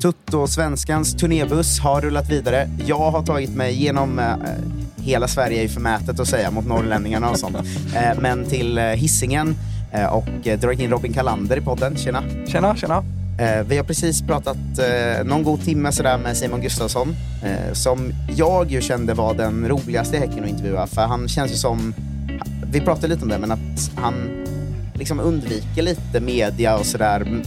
Tutto Svenskans turnébuss har rullat vidare. Jag har tagit mig genom eh, hela Sverige är förmätet att säga mot norrlänningarna och sånt. Eh, men till eh, Hissingen eh, och eh, dragit in Robin Kalander i podden. Tjena! Tjena, tjena. Eh, vi har precis pratat någon god timme sådär med Simon Gustafsson som jag ju kände var den roligaste i Häcken att intervjua. För han känns ju som, vi pratade lite om det, men att han liksom undviker lite media och sådär.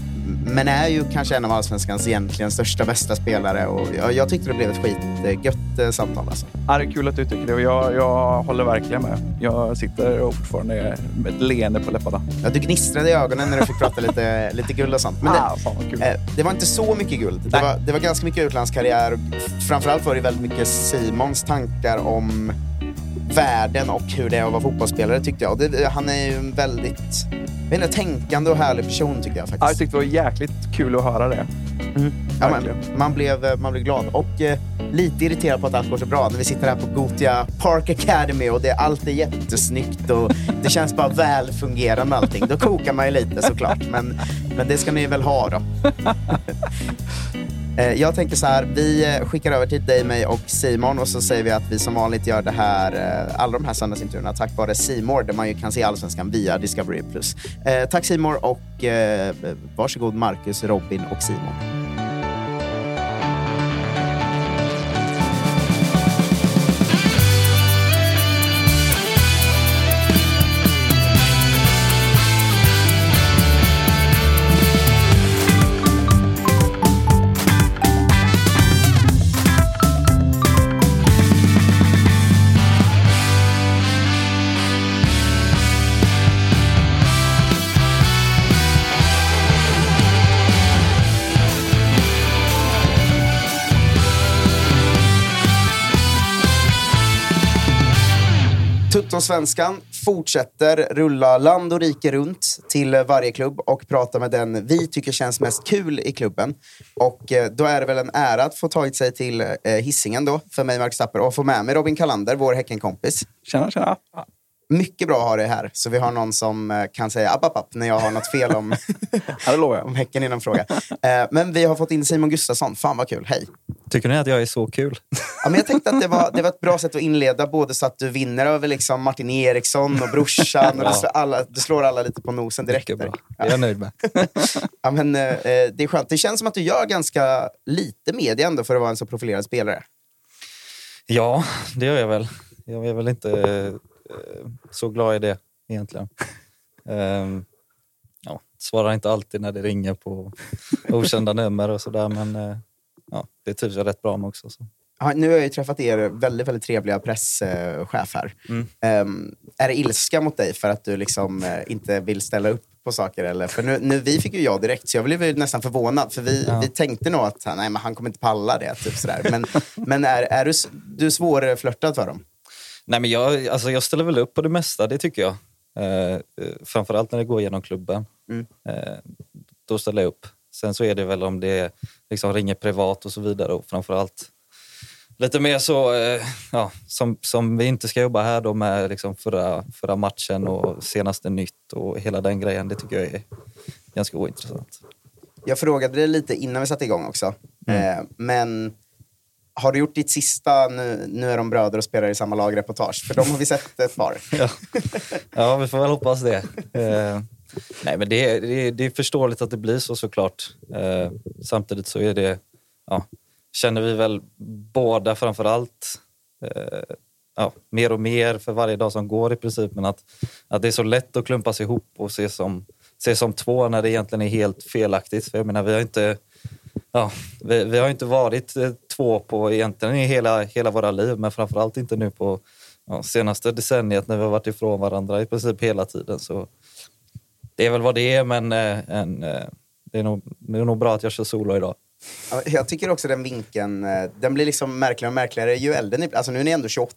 Men är ju kanske en av Allsvenskans egentligen största, bästa spelare. Och jag, jag tyckte det blev ett skitgött eh, samtal. Alltså. Ja, det är kul att du tycker det och jag, jag håller verkligen med. Jag sitter och fortfarande med ett leende på läpparna. Ja, du gnistrade i ögonen när du fick prata lite, lite guld och sånt. Men det, ah, fan vad kul. Eh, det var inte så mycket guld. Det var, det var ganska mycket utlandskarriär. Framförallt var det väldigt mycket Simons tankar om världen och hur det är att vara fotbollsspelare tyckte jag. Det, han är ju en väldigt jag vet inte, tänkande och härlig person tycker jag Ja, jag faktiskt. tyckte det var jäkligt kul att höra det. Ja, verkligen. man, man, blev, man blev glad och eh, lite irriterad på att allt går så bra när vi sitter här på Gotia Park Academy och det, allt är jättesnyggt och det känns bara väl fungerande allting. Då kokar man ju lite såklart, men, men det ska ni väl ha då. Eh, jag tänker så här, vi eh, skickar över till dig, mig och Simon och så säger vi att vi som vanligt gör det här, eh, alla de här söndagsintervjuerna tack vare Simor där man ju kan se Allsvenskan via Discovery+. Tack Simor och varsågod Marcus, Robin och Simon. Tuttosvenskan fortsätter rulla land och rike runt till eh, varje klubb och prata med den vi tycker känns mest kul i klubben. Och eh, då är det väl en ära att få tagit sig till eh, Hisingen då, för mig Marcus Tapper, och få med mig Robin Kalander, vår Häckenkompis. Tjena, tjena. Mycket bra att ha dig här, så vi har någon som eh, kan säga app, app, app när jag har något fel om, Ja, om Häcken i någon fråga. Eh, men vi har fått in Simon Gustafsson. Fan vad kul, hej! Tycker ni att jag är så kul? Ja, men jag tänkte att det var, det var ett bra sätt att inleda, både så att du vinner över liksom Martin Eriksson och brorsan. Och du, slår alla, du slår alla lite på nosen direkt. Mycket bra. Det är jag nöjd med. Ja, men, eh, det är skönt. Det känns som att du gör ganska lite media ändå för att vara en så profilerad spelare. Ja, det gör jag väl. Jag är väl inte så glad i det egentligen. Ehm, ja, svarar inte alltid när det ringer på okända nummer och sådär men eh, ja, det trivs jag rätt bra med också. Så. Ja, nu har jag ju träffat er väldigt, väldigt trevliga presschef här. Mm. Ehm, är det ilska mot dig för att du liksom, eh, inte vill ställa upp på saker? Eller? För nu, nu, vi fick ju ja direkt, så jag blev ju nästan förvånad. För vi, Ja. vi tänkte nog att nej, men han kommer inte palla det. Typ sådär. Men, men är, är du, du är svårflörtad för dem? Nej, men jag, alltså jag ställer väl upp på det mesta, det tycker jag. Eh, eh, framförallt när det går genom klubben. Mm. Eh, då ställer jag upp. Sen så är det väl om det liksom ringer privat och så vidare och framförallt lite mer så eh, ja, som, som vi inte ska jobba här då med liksom förra, förra matchen och senaste nytt och hela den grejen. Det tycker jag är ganska ointressant. Jag frågade dig lite innan vi satte igång också. Mm. Eh, men har du gjort ditt sista nu, nu är de bröder och spelar i samma lag reportage? För de har vi sett ett par. Ja, ja vi får väl hoppas det. Eh, nej, men det, är- det, det är förståeligt att det blir så såklart. Eh, samtidigt så är det, ja, känner vi väl båda framför allt eh, ja, mer och mer för varje dag som går i princip. Men att, att det är så lätt att klumpas ihop och se som, se som två när det egentligen är helt felaktigt. För jag menar, vi har inte, ja, vi, vi har inte varit eh, två på egentligen i hela, hela våra liv, men framförallt inte nu på ja, senaste decenniet när vi har varit ifrån varandra i princip hela tiden. Så det är väl vad det är, men eh, en, eh, det, är nog, det är nog bra att jag kör solo idag. Ja, Jag tycker också den vinkeln, eh, den blir liksom märkligare och märkligare ju äldre ni Alltså nu är ni ändå 28.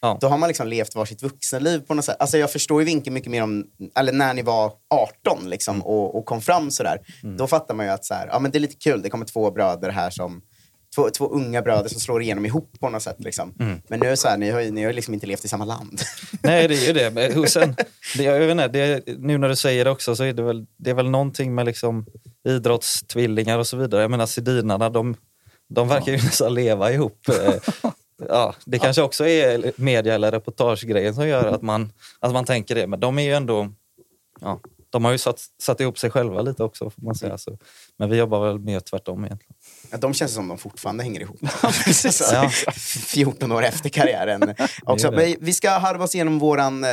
Ja. Då har man liksom levt varsitt vuxenliv på något sätt. Alltså jag förstår ju vinkeln mycket mer om, eller när ni var 18 liksom, Mm. och, och kom fram sådär. Då fattar man ju att så här, ja, men det är lite kul, det kommer två bröder här som Två, två unga bröder som slår igenom ihop på något sätt. Liksom. Mm. Men nu är så här, ni har ju ni har liksom inte levt i samma land. Nej, det är ju det. Och sen, det, jag vet inte, det, nu när du säger det också så är det väl, det är väl någonting med liksom idrottstvillingar och så vidare. Jag menar Sedinarna, de, de verkar ju nästan leva ihop. Eh, ja, det kanske också är media eller reportagegrejen som gör att man, att man tänker det. Men de är ju ändå... Ja, de har ju satt, satt ihop sig själva lite också, får man säga. Så, men vi jobbar väl mer tvärtom egentligen. Ja, de känns som de fortfarande hänger ihop. Alltså, Ja. 14 år efter karriären. Också. Det det. Men Vi ska harva oss igenom våran, eh,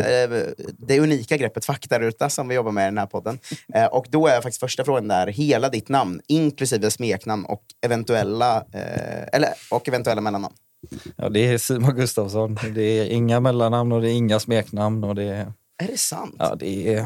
det unika greppet faktaruta som vi jobbar med i den här podden. Eh, och då är faktiskt första frågan där, hela ditt namn, inklusive smeknamn och eventuella, eh, eller, och eventuella mellannamn. Ja, det är Simon Gustafsson. Det är inga mellannamn och det är inga smeknamn. Och det är, Är det sant? ja, det är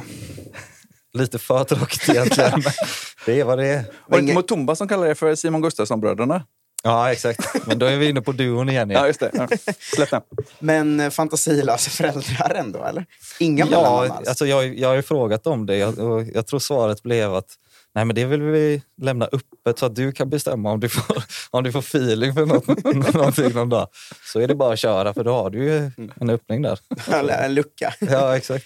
lite för tråkigt egentligen. det är vad det är. Var det inte Mutumba som kallade det för Simon Gustafsson-bröderna? Ja, exakt. Men då är vi inne på duon igen. Ja, Ja. just det. Ja. Släpp den. Men eh, fantasilösa föräldrar ändå, eller? Inga Ja, alls? alltså jag, jag har ju frågat om det jag, och jag tror svaret blev att nej, men det vill vi lämna öppet så att du kan bestämma om du får, om du får feeling för något, någonting någon dag. Så är det bara att köra för då har du ju en öppning där. En lucka. Ja, exakt.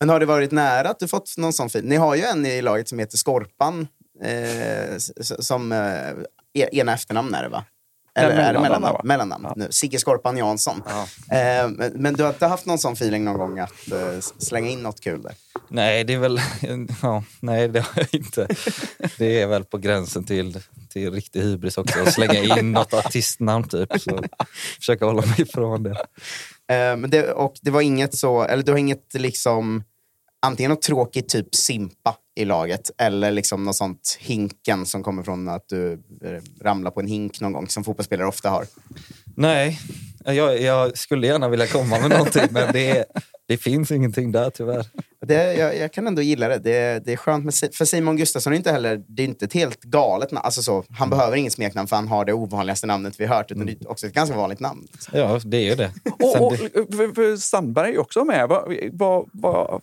Men har det varit nära att du fått någon sån fin? Ni har ju en i laget som heter Skorpan, eh, som eh, e- ena efternamn är det va? Eller är det mellannamn, mellannamn? mellannamn. Nu. Sigge Skorpan Jansson. Ja. Eh, men, du har inte haft någon sån feeling någon gång att eh, slänga in något kul där? Nej, det är väl... Ja, nej, det har jag inte. Det är väl på gränsen till, till riktig hybris också. Att slänga in något artistnamn typ. Så försöka hålla mig ifrån det. Eh, men det, och det var inget så, eller du har inget liksom, antingen något tråkigt typ Simpa i laget eller liksom något sånt hinken som kommer från att du eh, ramlar på en hink någon gång som fotbollsspelare ofta har. Nej, jag, jag skulle gärna vilja komma med någonting men det, det finns ingenting där tyvärr. Det, jag, jag kan ändå gilla det. Det, det är skönt. Med, för Simon Gustafsson är inte heller det är inte ett helt galet namn. Alltså så, han behöver inget smeknamn för han har det ovanligaste namnet vi hört. Utan det är också ett ganska vanligt namn. Ja, det är ju det. Och, och, för, för Sandberg är ju också med. Va, va, va,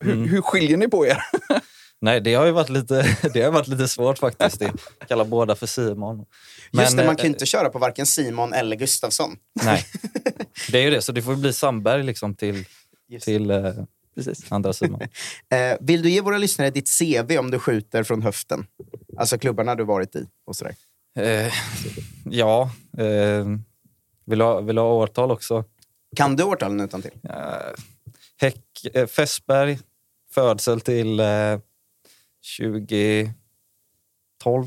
hur, Mm. hur skiljer ni på er? Nej, det har ju varit lite, det har varit lite svårt faktiskt. Det kallar båda för Simon. Just det, man eh, kan ju inte köra på varken Simon eller Gustafsson. Nej, det är ju det. Så det får bli Sandberg liksom till, till eh, andra Simon. Eh, vill du ge våra lyssnare ditt CV om du skjuter från höften? Alltså klubbarna du varit i och sådär. Eh, ja, eh, vill, ha, vill ha årtal också? Kan du årtalen utan till? Eh, Häck, eh, Fässberg, födsel till eh, 2012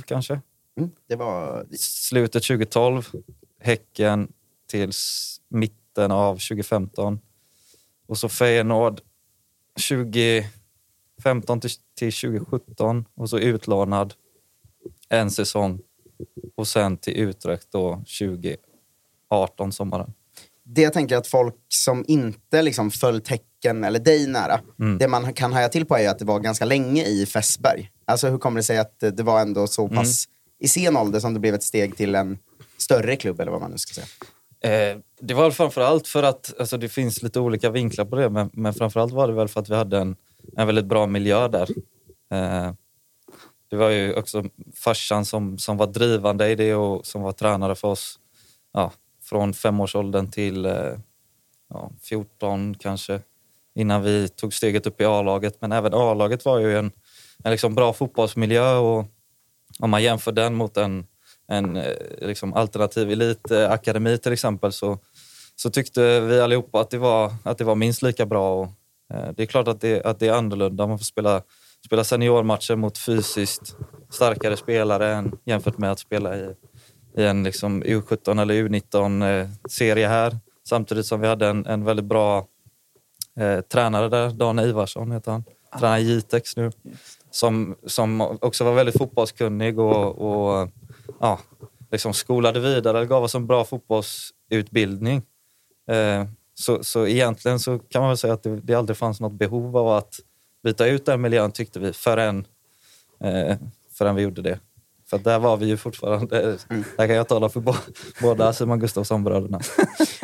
kanske. Mm, det var... Slutet 2012. Häcken till mitten av 2015. Och så Feyenoord 2015 till, till 2017 och så utlånad en säsong och sen till Utrecht då 2018 sommaren. Det jag tänker att folk som inte liksom följt Häcken eller dig nära, Mm. det man kan haja till på är att det var ganska länge i Fässberg. Alltså hur kommer det sig att det var ändå så Mm. pass i sen ålder som det blev ett steg till en större klubb eller vad man nu ska säga? Eh, det var väl framförallt för att, alltså det finns lite olika vinklar på det, men, men framförallt var det väl för att vi hade en, en väldigt bra miljö där. Eh, det var ju också farsan som, som var drivande i det och som var tränare för oss ja, från femårsåldern till eh, ja, 14 kanske, innan vi tog steget upp i A-laget. Men även A-laget var ju en, en liksom bra fotbollsmiljö och om man jämför den mot en, en eh, liksom alternativ elitakademi till exempel så, så tyckte vi allihopa att det var, att det var minst lika bra. Och, eh, det är klart att det, att det är annorlunda. Man får spela, spela seniormatcher mot fysiskt starkare spelare än jämfört med att spela i, i en liksom U17 eller U19-serie eh, här. Samtidigt som vi hade en, en väldigt bra eh, tränare där, Dan Ivarsson heter han. Tränar i Jitex nu. Som, som också var väldigt fotbollskunnig och, och ja, liksom skolade vidare, gav oss en bra fotbollsutbildning. Eh, så, så egentligen så kan man väl säga att det, det aldrig fanns något behov av att byta ut den miljön tyckte vi förrän, eh, förrän vi gjorde det. För att där var vi ju fortfarande, där kan jag tala för båda Simon Gustafsson-bröderna.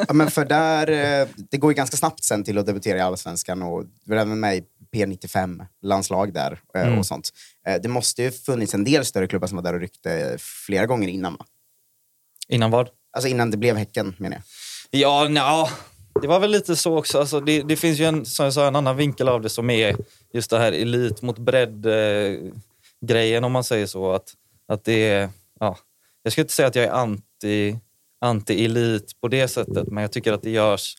Ja, men för där, eh, det går ju ganska snabbt sen till att debutera i Allsvenskan och du var även med i P95-landslag där eh, Mm. och sånt. Eh, Det måste ju funnits en del större klubbar som var där och ryckte flera gånger innan va? Innan vad? Alltså innan det blev Häcken menar jag. Ja, nja, det var väl lite så också. Alltså, det, det finns ju en, som jag sa, en annan vinkel av det som är just det här elit mot bredd eh, grejen om man säger så. Att, att det är, ja, jag skulle inte säga att jag är anti, anti-elit på det sättet, men jag tycker att det görs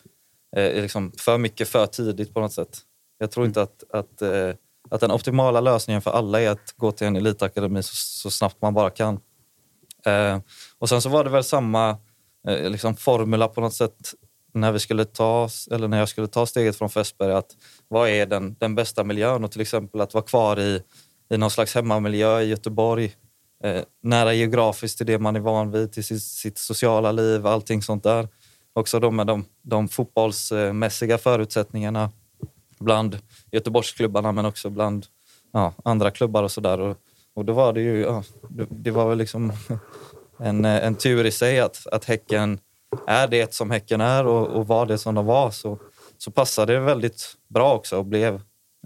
eh, liksom för mycket för tidigt på något sätt. Jag tror inte att, att, eh, att den optimala lösningen för alla är att gå till en elitakademi så, så snabbt man bara kan. Eh, och sen så var det väl samma eh, liksom formula på något sätt när, vi skulle ta, eller när jag skulle ta steget från Fässberg. Att vad är den, den bästa miljön? Och till exempel att vara kvar i, i någon slags hemmamiljö i Göteborg. Eh, nära geografiskt till det man är van vid, till sitt, sitt sociala liv, allting sånt där. Också då med de, de fotbollsmässiga förutsättningarna bland Göteborgsklubbarna men också bland ja, andra klubbar och sådär. Och, och då var det ju, ja, det, det var väl liksom en, eh, en tur i sig att, att Häcken är det som Häcken är och, och var det som de var så, så passade det väldigt bra också och blev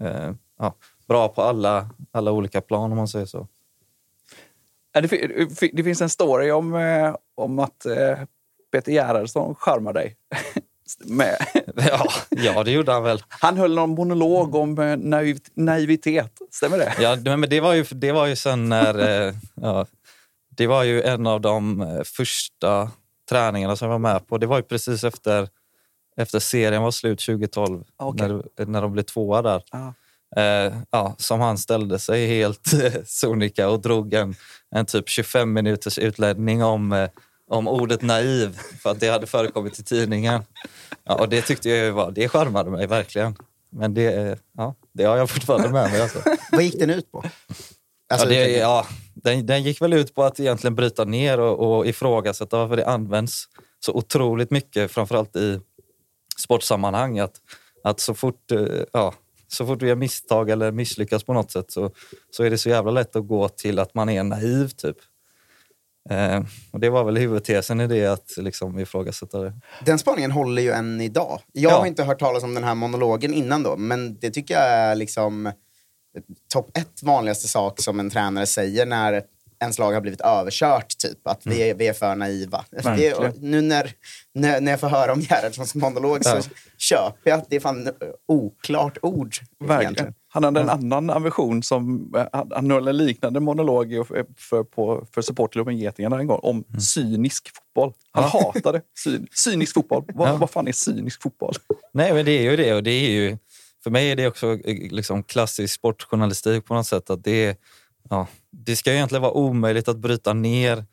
eh, ja, bra på alla, alla olika plan om man säger så. Det, det finns en story om, eh, om att eh, Peter Gerhardsson charmar dig. Med. Ja, ja, det gjorde han väl. Han höll någon monolog om naiv, naivitet, stämmer det? Ja, men det var ju, det var ju sen när... ja, det var ju en av de första träningarna som jag var med på. Det var ju precis efter, efter serien var slut 2012, okay. när, när de blev tvåa där. Ah. Eh, ja, som han ställde sig helt eh, sonika och drog en, en typ 25 minuters utläggning om, eh, om ordet naiv för att det hade förekommit i tidningen. Ja, och det tyckte jag var, det charmade mig verkligen. Men det, eh, ja, det har jag fortfarande med mig. Alltså. Vad gick den ut på? Alltså, ja, det, ja, den, den gick väl ut på att egentligen bryta ner och, och ifrågasätta varför det används så otroligt mycket, framförallt i sportsammanhang. Att, att så, fort, eh, ja, så fort vi gör misstag eller misslyckas på något sätt så, så är det så jävla lätt att gå till att man är naiv. typ. Eh, och Det var väl huvudtesen i det, att liksom ifrågasätta det. Den spaningen håller ju än idag. Jag ja. har inte hört talas om den här monologen innan då, men det tycker jag är liksom topp ett vanligaste sak som en tränare säger när ens lag har blivit överkört, typ. Att vi, är, vi är för naiva. Det, nu när, när, när jag får höra om Gerhardssons monolog så ja. köper jag att det är fan oklart ord. Verkligen. Han hade en annan ambition, som, han höll en liknande monolog för, på, för supporterklubben Getingarna en gång om mm. cynisk fotboll. Han ja. hatade cy, cynisk fotboll. Vad, ja. vad fan är cynisk fotboll? Nej, men det är ju det. Och det är ju för mig är det också eh, liksom klassisk sportjournalistik på något sätt. Att det, ja, det ska egentligen vara omöjligt att bryta ner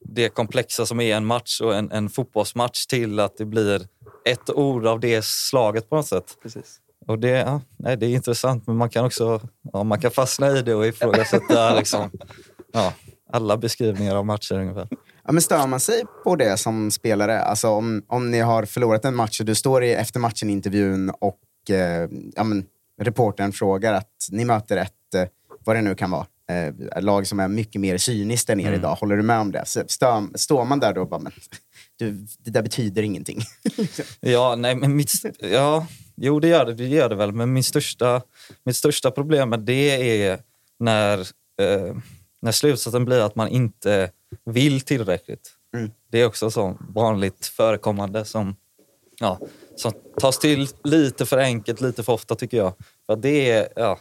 det komplexa som är en match och en, en fotbollsmatch till att det blir ett ord av det slaget på något sätt. Precis. Och det, ja, nej, det är intressant, men man kan också ja, man kan fastna i det och ifrågasätta liksom, ja, alla beskrivningar av matcher ungefär. Ja, men stör man sig på det som spelare? Alltså om, om ni har förlorat en match och du står i efter matchen-intervjun och eh, ja, men, reportern frågar att ni möter ett, eh, vad det nu kan vara, eh, lag som är mycket mer cyniskt än er mm. idag. Håller du med om det? Så stör, står man där då och bara, men, du, det där betyder ingenting. ja, nej, men mitt, ja, jo det gör det, det gör det väl. Men min största, mitt största problem med det är när, eh, när slutsatsen blir att man inte vill tillräckligt. Mm. Det är också så vanligt förekommande som ja, som tas till lite för enkelt, lite för ofta tycker jag. För det är, ja,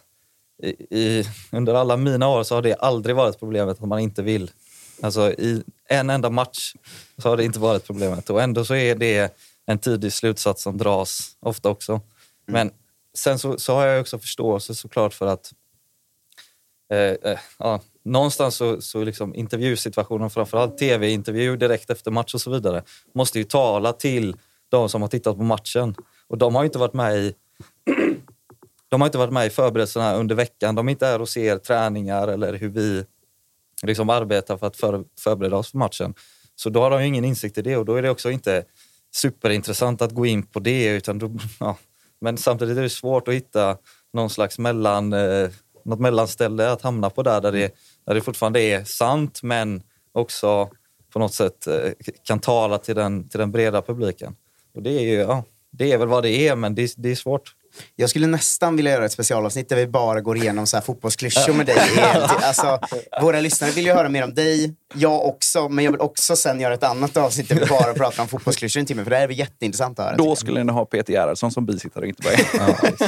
i, under alla mina år så har det aldrig varit problemet att man inte vill. Alltså i en enda match så har det inte varit problemet och ändå så är det en tidig slutsats som dras ofta också. Mm. Men sen så, så, har jag också förståelse såklart för att eh, eh, ja, någonstans så, så liksom intervjusituationen, framförallt tv-intervju direkt efter match och så vidare, måste ju tala till de som har tittat på matchen. Och de har inte varit med i de har inte varit med i förberedelserna under veckan. De är inte här och ser träningar eller hur vi liksom arbetar för att för, förbereda oss för matchen. Så då har de ingen insikt i det och då är det också inte superintressant att gå in på det. Utan då, ja. Men samtidigt är det svårt att hitta någon slags mellan, eh, något mellanställe att hamna på där, där det, där det fortfarande är sant men också på något sätt eh, kan tala till den, till den breda publiken. Och det är ju, ja, det är väl vad det är, men det, det är svårt. Jag skulle nästan vilja göra ett specialavsnitt där vi bara går igenom så här fotbollsklyschor med dig. Alltså, våra lyssnare vill ju höra mer om dig, jag också, men jag vill också sen göra ett annat avsnitt där vi bara pratar om fotbollsklyschor en timme, för det här är jätteintressant att höra. Då skulle ni ha Peter Gerhardsson som bisittare, inte bara Ja,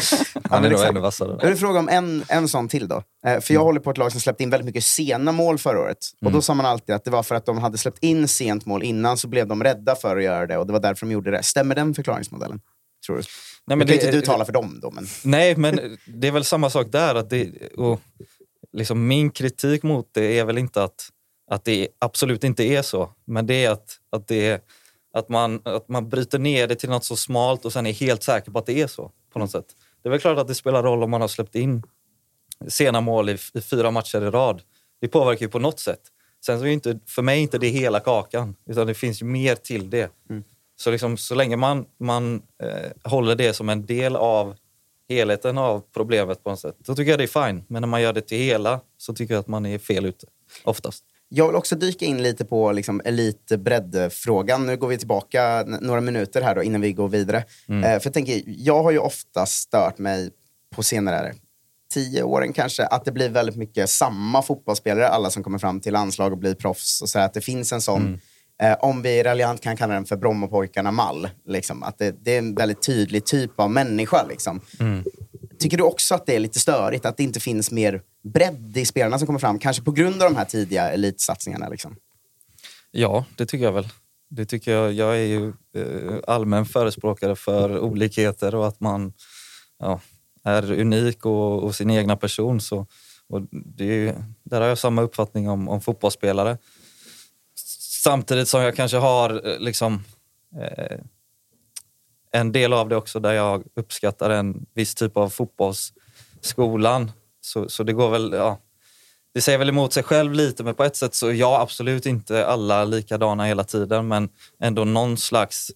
Han är nog ännu vassare. Jag vill fråga om en, en sån till då. Eh, För jag håller på ett lag som släppte in väldigt mycket sena mål förra året. Och Då sa man alltid att det var för att de hade släppt in sent mål innan så blev de rädda för att göra det och det var därför de gjorde det. Stämmer den förklaringsmodellen? Tror du? Nej, men men kan det- inte du tala för dem då, men... Nej, men det är väl samma sak där. Att det, och liksom min kritik mot det är väl inte att, att det absolut inte är så, men det är att, att, det att, man, att man bryter ner det till något så smalt och sen är helt säker på att det är så. på något sätt. Det är väl klart att det spelar roll om man har släppt in sena mål i, i fyra matcher i rad. Det påverkar ju på något sätt. Sen så är inte, för mig inte det hela kakan, utan det finns mer till det. Så, liksom, så länge man, man eh, håller det som en del av helheten av problemet på något sätt, då tycker jag det är fine. Men när man gör det till hela så tycker jag att man är fel ute, oftast. Jag vill också dyka in lite på liksom, elit-bredd-frågan. Nu går vi tillbaka några minuter här då, innan vi går vidare. Eh, för jag, tänker, jag har ju ofta stört mig på senare tio åren kanske, att det blir väldigt mycket samma fotbollsspelare, alla som kommer fram till landslag och blir proffs. Och så här, att det finns en sån, eh, om vi raljant kan kalla den för Brommapojkarna-mall. Liksom, att det, det är en väldigt tydlig typ av människa. Liksom. Tycker du också att det är lite störigt att det inte finns mer bredd i spelarna som kommer fram? Kanske på grund av de här tidiga elitsatsningarna. Liksom. Ja, det tycker jag väl. Det tycker jag. Jag är ju eh, allmän förespråkare för olikheter och att man ja, är unik och, och sin egna person. Så, och det är ju, där har jag samma uppfattning om, om fotbollsspelare. Samtidigt som jag kanske har eh, liksom, eh, en del av det också där jag uppskattar en viss typ av fotbollsskolan. Så, så det går väl... Ja, det säger väl emot sig själv lite, men på ett sätt så ja, absolut inte alla likadana hela tiden, men ändå någon slags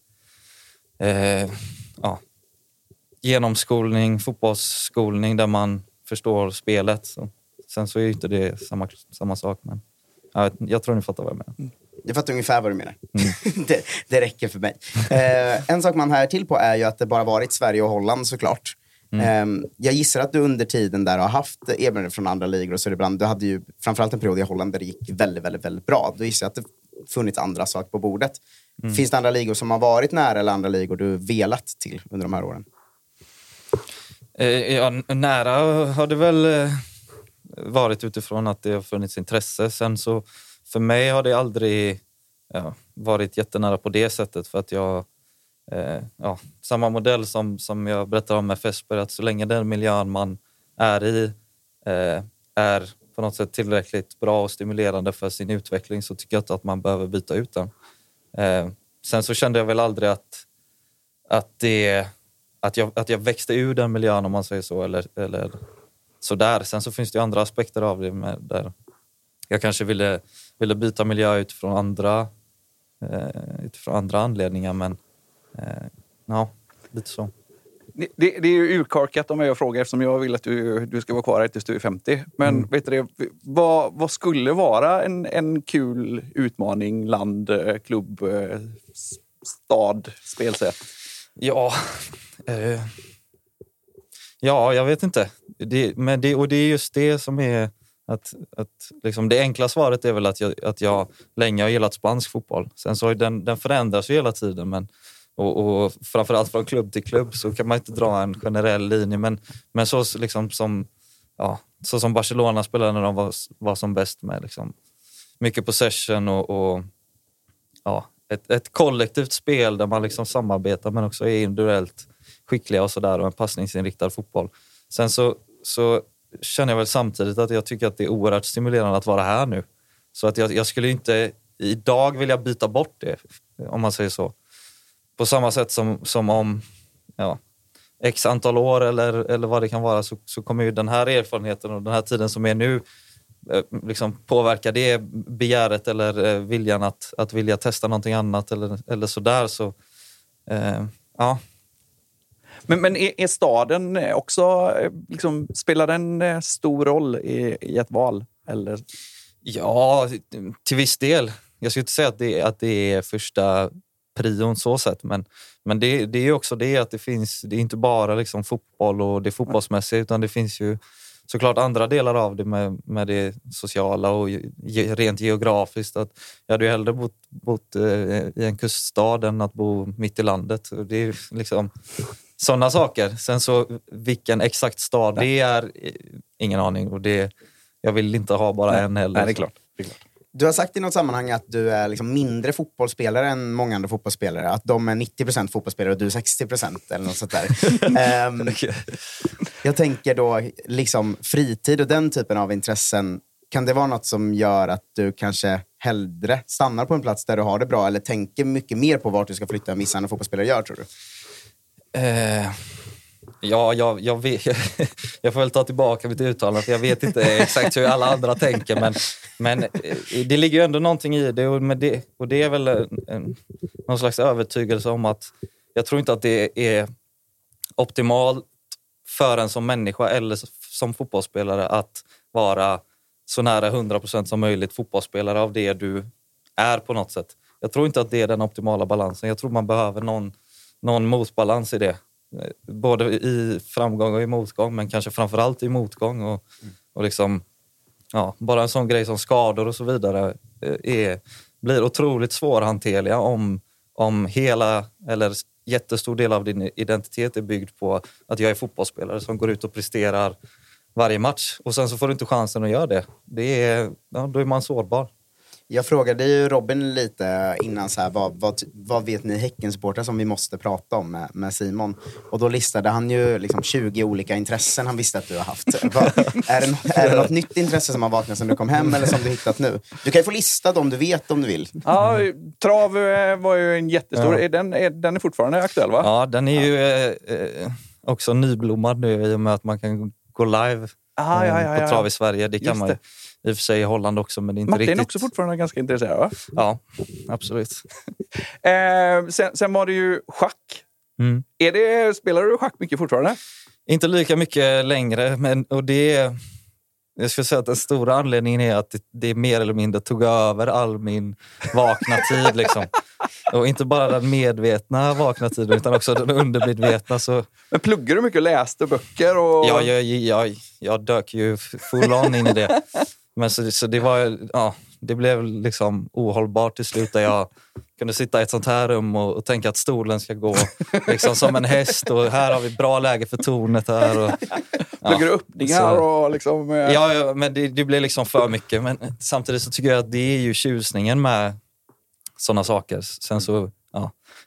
eh, ja, genomskolning, fotbollsskolning där man förstår spelet. Så, sen så är ju inte det samma, samma sak, men ja, jag tror ni fattar vad jag menar. Mm. Jag fattar ungefär vad du menar. det, det räcker för mig. Eh, en sak man hör till på är ju att det bara varit Sverige och Holland såklart. Eh, jag gissar att du under tiden där har haft erbjudanden från andra ligor och så ibland, du hade ju framförallt en period i Holland där det gick väldigt, väldigt, väldigt bra. Då gissar jag att det funnits andra saker på bordet. Finns det andra ligor som har varit nära eller andra ligor du velat till under de här åren? Eh, ja, nära har det väl eh, varit utifrån att det har funnits intresse. Sen så för mig har det aldrig ja, varit jättenära på det sättet för att jag eh, ja, samma modell som, som jag berättade om med Fesper, att så länge den miljön man är i eh, är på något sätt tillräckligt bra och stimulerande för sin utveckling så tycker jag inte att man behöver byta ut den. Eh, sen så kände jag väl aldrig att, att, det, att, jag, att jag växte ur den miljön om man säger så. Eller, eller sådär. Sen så finns det ju andra aspekter av det med, där jag kanske ville, ville byta miljö utifrån andra, eh, utifrån andra anledningar men eh, ja, lite så. Det, det, det är ju urkorkat om mig att fråga eftersom jag vill att du, du ska vara kvar här tills du är 50. Men vet du det, vad, vad skulle vara en, en kul utmaning, land, eh, klubb, eh, stad, spelsätt? Ja, eh, ja jag vet inte. Det, men det, och det är just det som är att, att liksom det enkla svaret är väl att jag, att jag länge har gillat spansk fotboll. Sen så den, den förändras ju hela tiden. Men, och, och framförallt från klubb till klubb så kan man inte dra en generell linje. Men, men så, liksom som, ja, så som Barcelona spelade när de var, var som bäst med liksom, mycket possession och, och ja, ett, ett kollektivt spel där man liksom samarbetar men också är individuellt skickliga och sådär och en passningsinriktad fotboll. Sen så, så känner jag väl samtidigt att jag tycker att det är oerhört stimulerande att vara här nu. Så att jag, jag skulle inte idag vilja byta bort det, om man säger så. På samma sätt som, som om ja, x antal år eller, eller vad det kan vara så, så kommer ju den här erfarenheten och den här tiden som är nu eh, liksom påverka det begäret eller eh, viljan att, att vilja testa någonting annat eller, eller sådär. Så, eh, ja. Men, men är, är staden också, eh, liksom, spelar den eh, stor roll i, i ett val? Eller? ja, till viss del. Jag skulle inte säga att det, att det är första prion så sett. Men, men det, det är också det att det finns, det är inte bara liksom fotboll och det fotbollsmässiga utan det finns ju såklart andra delar av det med, med det sociala och ge, rent geografiskt. Att jag hade ju hellre bott, bott eh, i en kuststad än att bo mitt i landet. Det är liksom sådana saker. Sen så vilken exakt stad det är, ingen aning. Och det, jag vill inte ha bara en heller. Nej, det är klart. Det är klart. Du har sagt i något sammanhang att du är liksom mindre fotbollsspelare än många andra fotbollsspelare. Att de är 90% fotbollsspelare och du är 60% eller något sånt där. um, jag tänker då liksom fritid och den typen av intressen. Kan det vara något som gör att du kanske hellre stannar på en plats där du har det bra eller tänker mycket mer på vart du ska flytta än vissa andra fotbollsspelare gör, tror du? Eh, Ja, jag, jag, vet, jag får väl ta tillbaka mitt uttalande för jag vet inte exakt hur alla andra tänker. Men, men eh, det ligger ju ändå någonting i det och, det, och det är väl en, en, någon slags övertygelse om att jag tror inte att det är optimalt för en som människa eller som fotbollsspelare att vara så nära 100% som möjligt fotbollsspelare av det du är på något sätt. Jag tror inte att det är den optimala balansen. Jag tror man behöver någon, någon motbalans i det. Både i framgång och i motgång, men kanske framförallt i motgång. Och, och liksom, ja, bara en sån grej som skador och så vidare eh, är, blir otroligt svårhanterliga om, om hela, eller jättestor del av din identitet är byggd på att jag är fotbollsspelare som går ut och presterar varje match. Och sen så får du inte chansen att göra det. det är, ja, då är man sårbar. Jag frågade ju Robin lite innan, så här, vad, vad, vad vet ni Häckensupportrar som vi måste prata om med, med, Simon? Och då listade han ju liksom 20 olika intressen han visste att du har haft. Vad, är, det, är det något nytt intresse som har vaknat sen du kom hem eller som du hittat nu? Du kan ju få lista dem du vet om du vill. Ja, trav eh, var ju en jättestor... Ja. Är den, är, den är fortfarande aktuell va? Ja, den är ju eh, eh också nyblommad nu i och med att man kan gå live Aha, ja, ja, ja, på trav i Sverige. Det kan Just man ju. Det i och för sig Holland också, men inte Martin riktigt. är också fortfarande ganska intresserad, va? Ja, absolut. eh, sen, sen, var det ju schack. Mm. Är det, spelar du schack mycket fortfarande? Inte lika mycket längre, men och det jag skulle säga att den stora anledningen är att det, det mer eller mindre tog över all min vakna tid. Liksom. Och inte bara den medvetna vakna tiden utan också den undermedvetna. Så... Men pluggar du mycket läste böcker? Och... Ja, jag, jag, jag dök ju full on in i det. Men så, så det, var, ja, det blev liksom ohållbart till slut där jag kunde sitta i ett sånt här rum och, och tänka att stolen ska gå liksom som en häst och här har vi bra läge för tornet. Här och, ja, Bygger öppningar och liksom... Eh... Ja, men det, det blev liksom för mycket. Men samtidigt så tycker jag att det är ju tjusningen med sådana saker. Sen så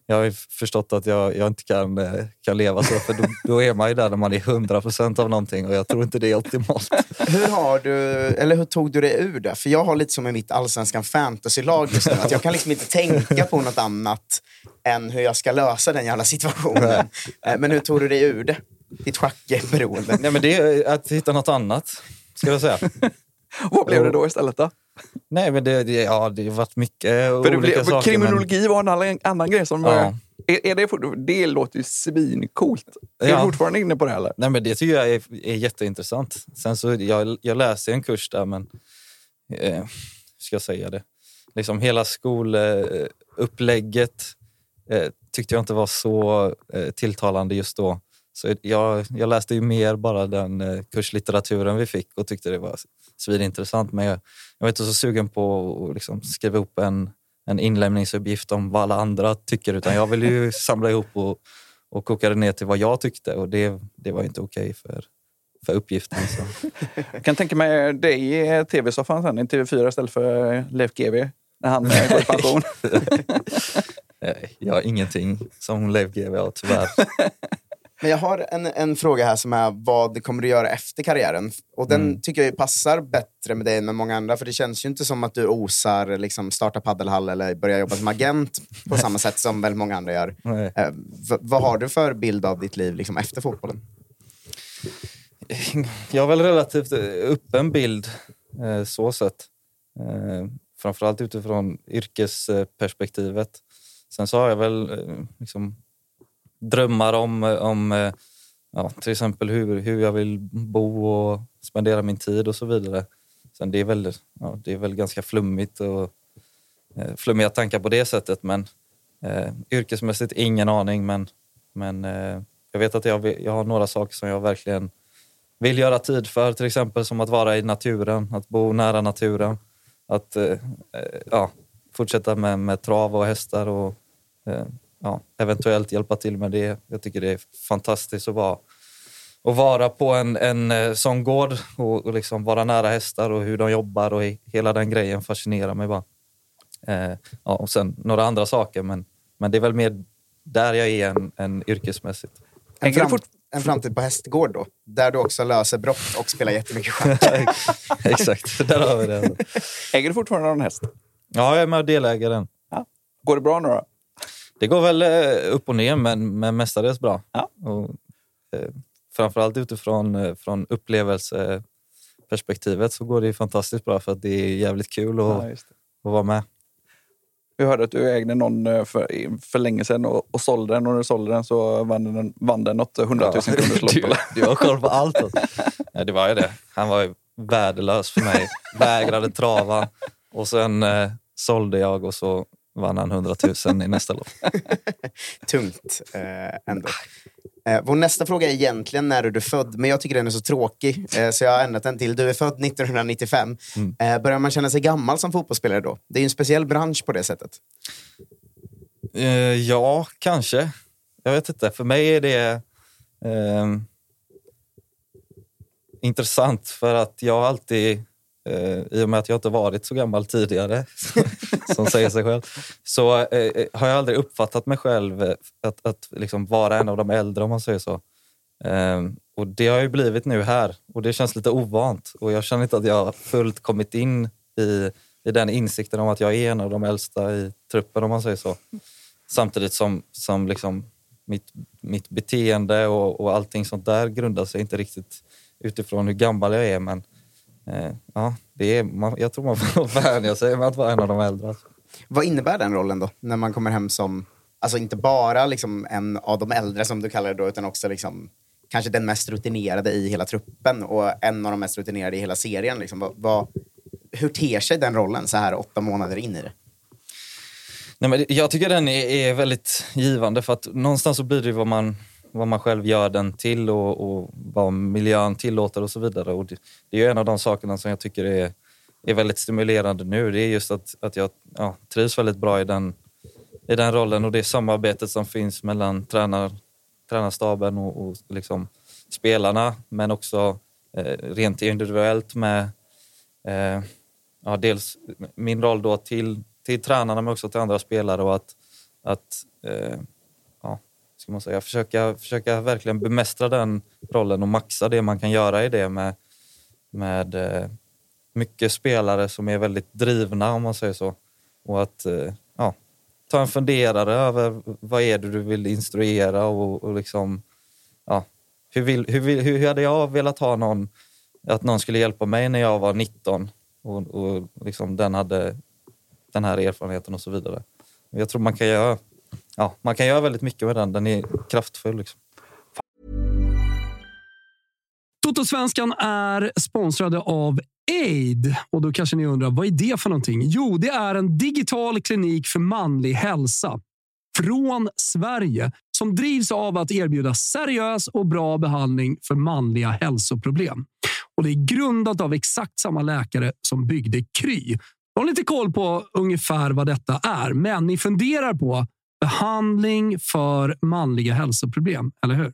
jag har förstått att jag, jag inte kan, eh, kan leva så, för då, då, är man ju där när man är 100 procent av någonting och jag tror inte det är optimalt. Hur, har du, eller hur tog du dig ur det? För jag har lite som med mitt allsvenskan fantasy-lag just nu, att jag kan liksom inte tänka på något annat än hur jag ska lösa den jävla situationen. Eh, men hur tog du dig ur det? Ditt schackberoende? Nej, men det är att hitta något annat, ska jag säga. Vad blev det då istället? då? Nej, men det, det, ja, det har varit mycket för olika det, saker. Kriminologi men... var en annan, annan grej som... Ja. Är, är det, det låter ju svincoolt. Är ja. du fortfarande inne på det? Eller? Nej, men det tycker jag är, är jätteintressant. Sen så, jag, jag läser en kurs där, men... Eh, hur ska jag säga det? Liksom hela skolupplägget eh, tyckte jag inte var så eh, tilltalande just då. Så jag, jag läste ju mer bara den eh, kurslitteraturen vi fick och tyckte det var svinintressant. Men jag, jag var inte så sugen på att liksom skriva ihop en, en inlämningsuppgift om vad alla andra tycker utan jag ville ju samla ihop och, och koka det ner till vad jag tyckte och det, det var inte okej okay för, för uppgiften. Så. Jag kan tänka mig dig i tv-soffan sen i TV4 istället för Leif GW när han går i pension. jag har ingenting som Leif GW har tyvärr. Men jag har en, en fråga här som är vad kommer du göra efter karriären? Och den mm. tycker jag passar bättre med dig än med många andra. För det känns ju inte som att du osar liksom, starta paddelhall eller börja jobba som agent på samma sätt som väldigt många andra gör. Eh, vad har du för bild av ditt liv liksom, efter fotbollen? Jag har väl relativt öppen bild eh, så sett. Eh, framförallt utifrån yrkesperspektivet. Sen så har jag väl eh, liksom, drömmar om, om eh, ja, till exempel hur, hur jag vill bo och spendera min tid och så vidare. Sen det är väl, ja, det är väl ganska flummigt och eh, flummiga tankar på det sättet men Eh, yrkesmässigt ingen aning, men, men eh, jag vet att jag, jag har några saker som jag verkligen vill göra tid för. Till exempel som att vara i naturen, att bo nära naturen. Att eh, eh ja, fortsätta med, med trav och hästar och eh, ja, eventuellt hjälpa till med det. Jag tycker det är fantastiskt att vara, att vara på en, en eh, sån gård och, och liksom vara nära hästar och hur de jobbar och hela den grejen fascinerar mig bara. Eh, ja, och sen några andra saker, men, men det är väl mer där jag är än, än yrkesmässigt. En, fram, en framtid på hästgård då, där du också löser brott och spelar jättemycket schack. Exakt, där har vi det. Äger du fortfarande någon häst? Ja, jag är med och deläger den. Ja. Går det bra nu då? Det går väl eh, upp och ner, men, men mestadels bra. Ja. Och, eh, framförallt utifrån eh, från upplevelseperspektivet så går det fantastiskt bra för att det är jävligt kul att, ja, att vara med. Vi hörde att du ägde någon eh, för, för länge sedan och, och sålde den och när du sålde den så vann den, vann den något hundratusen ja. kronors lopp. Du, du har koll på allt. ja, det var ju det. Han var ju värdelös för mig. Vägrade trava och sen eh, sålde jag och så vann han 100 000 i nästa lopp. Tungt eh, ändå. Eh, vår nästa fråga är egentligen när är du född, men jag tycker den är så tråkig eh, så jag har ändrat den till du är född 1995. Mm. Eh, börjar man känna sig gammal som fotbollsspelare då? Det är en speciell bransch på det sättet. Eh, ja, kanske. Jag vet inte. För mig är det eh, intressant för att jag alltid Eh, I och med att jag inte varit så gammal tidigare, som säger sig själv, så eh, har jag aldrig uppfattat mig själv eh, att, att liksom vara en av de äldre, om man säger så. Eh, och Det har ju blivit nu här och det känns lite ovant. Och Jag känner inte att jag fullt kommit in i, i den insikten om att jag är en av de äldsta i truppen, om man säger så. Samtidigt som, som liksom mitt, mitt beteende och, och allting sånt där grundar sig inte riktigt utifrån hur gammal jag är, men Eh, ja, det är, man, jag tror man får vänja sig med att vara en av de äldre. Vad innebär den rollen då, när man kommer hem som, alltså inte bara liksom en av de äldre som du kallar det då, utan också liksom, kanske den mest rutinerade i hela truppen och en av de mest rutinerade i hela serien. Liksom. Vad, vad, hur ter sig den rollen så här åtta månader in i det? Nej, men jag tycker den är, är väldigt givande för att någonstans så blir det vad man vad man själv gör den till och, och vad miljön tillåter och så vidare. Och det, det är en av de sakerna som jag tycker är, är väldigt stimulerande nu. Det är just att, att jag ja, trivs väldigt bra i den, i den rollen och det samarbetet som finns mellan tränar, tränarstaben och, och liksom spelarna, men också eh, rent individuellt med eh, ja, dels min roll då till, till tränarna men också till andra spelare och att, att eh, ska man säga, försöka, försöka verkligen bemästra den rollen och maxa det man kan göra i det med, med eh, mycket spelare som är väldigt drivna om man säger så. Och att eh, ja, ta en funderare över vad är det du vill instruera och, och liksom, ja, hur, vill, hur, vill, hur hade jag velat ha någon, att någon skulle hjälpa mig när jag var 19 och, och liksom den hade den här erfarenheten och så vidare. Jag tror man kan göra ja, man kan göra väldigt mycket med den. Den är kraftfull. Liksom. Totosvenskan är sponsrade av Aid. Och då kanske ni undrar, vad är det för någonting? Jo, det är en digital klinik för manlig hälsa från Sverige som drivs av att erbjuda seriös och bra behandling för manliga hälsoproblem. Och Det är grundat av exakt samma läkare som byggde Kry. Jag har lite koll på ungefär vad detta är, men ni funderar på behandling för manliga hälsoproblem, eller hur?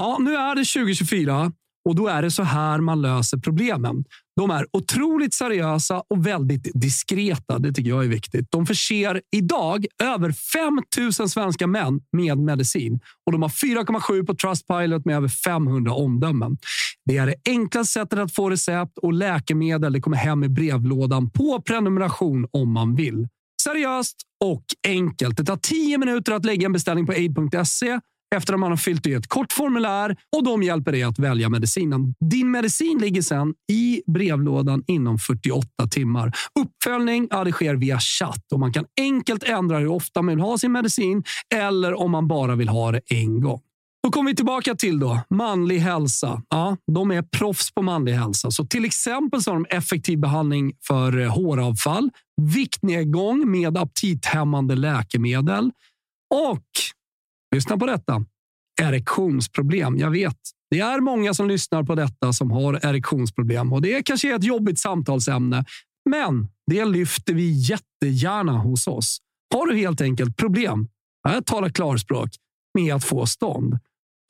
Ja, nu är det 2024 och då är det så här man löser problemen. De är otroligt seriösa och väldigt diskreta. Det tycker jag är viktigt. De förser idag över 5 000 svenska män med medicin och de har 4,7 på Trustpilot med över 500 omdömen. Det är det enklaste sättet att få recept och läkemedel. Det kommer hem i brevlådan på prenumeration om man vill. Seriöst och enkelt. Det tar 10 minuter att lägga en beställning på aid.se efter att man har fyllt i ett kort formulär och de hjälper dig att välja medicinen. Din medicin ligger sedan i brevlådan inom 48 timmar. Uppföljning ja, det sker via chatt och man kan enkelt ändra hur ofta man vill ha sin medicin eller om man bara vill ha det en gång. Då kommer vi tillbaka till då, manlig hälsa. Ja, de är proffs på manlig hälsa. Så till exempel så har de effektiv behandling för eh, håravfall, viktnedgång med aptithämmande läkemedel, Och, lyssna på detta, erektionsproblem. Jag vet, det är många som lyssnar på detta som har erektionsproblem och det kanske är ett jobbigt samtalsämne. Men det lyfter vi jättegärna hos oss. Har du helt enkelt problem, jag talar klarspråk, med att få stånd,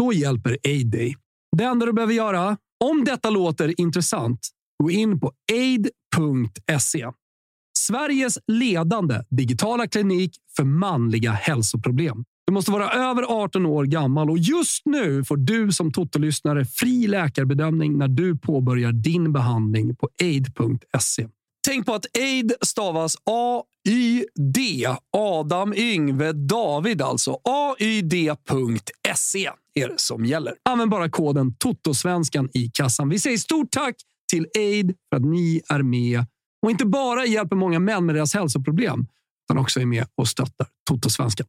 då hjälper Aid dig. Det enda du behöver göra, om detta låter intressant, gå in på aid.se. Sveriges ledande digitala klinik för manliga hälsoproblem. Du måste vara över 18 år gammal och just nu får du som Toto-lyssnare fri läkarbedömning när du påbörjar din behandling på aid.se. Tänk på att aid stavas A-Y-D. Adam, Yngve, David alltså. AYD.se är det som gäller. Använd bara koden TOTOSVENSKAN i kassan. Vi säger stort tack till aid för att ni är med och inte bara hjälper många män med deras hälsoproblem utan också är med och stöttar Totosvenskan.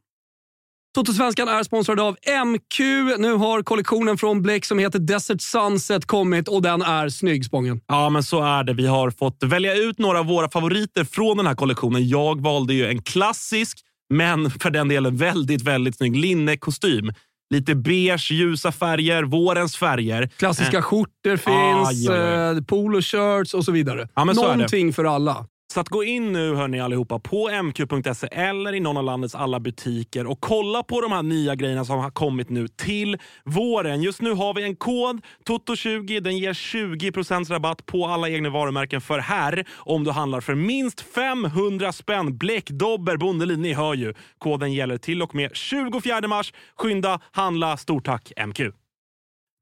Totosvenskan är sponsrad av MQ. Nu har kollektionen från Bleck som heter Desert Sunset kommit och den är snygg, Spången. Ja, men så är det. Vi har fått välja ut några av våra favoriter från den här kollektionen. Jag valde ju en klassisk, men för den delen väldigt, väldigt snygg linnekostym. Lite beige, ljusa färger, vårens färger. Klassiska Eh, skjortor finns, Ah, ja, ja. eh, poloshirts och så vidare. Ja. Någonting för alla. Så att gå in nu hörni allihopa på mq.se eller i någon av landets alla butiker och kolla på de här nya grejerna som har kommit nu till våren. Just nu har vi en kod, TOTO20. Den ger 20% rabatt på alla egna varumärken för här om du handlar för minst 500 spänn. Bleck, Dobber, Bondelin, ni hör ju. Koden gäller till och med 24 mars. Skynda, handla. Stort tack MQ!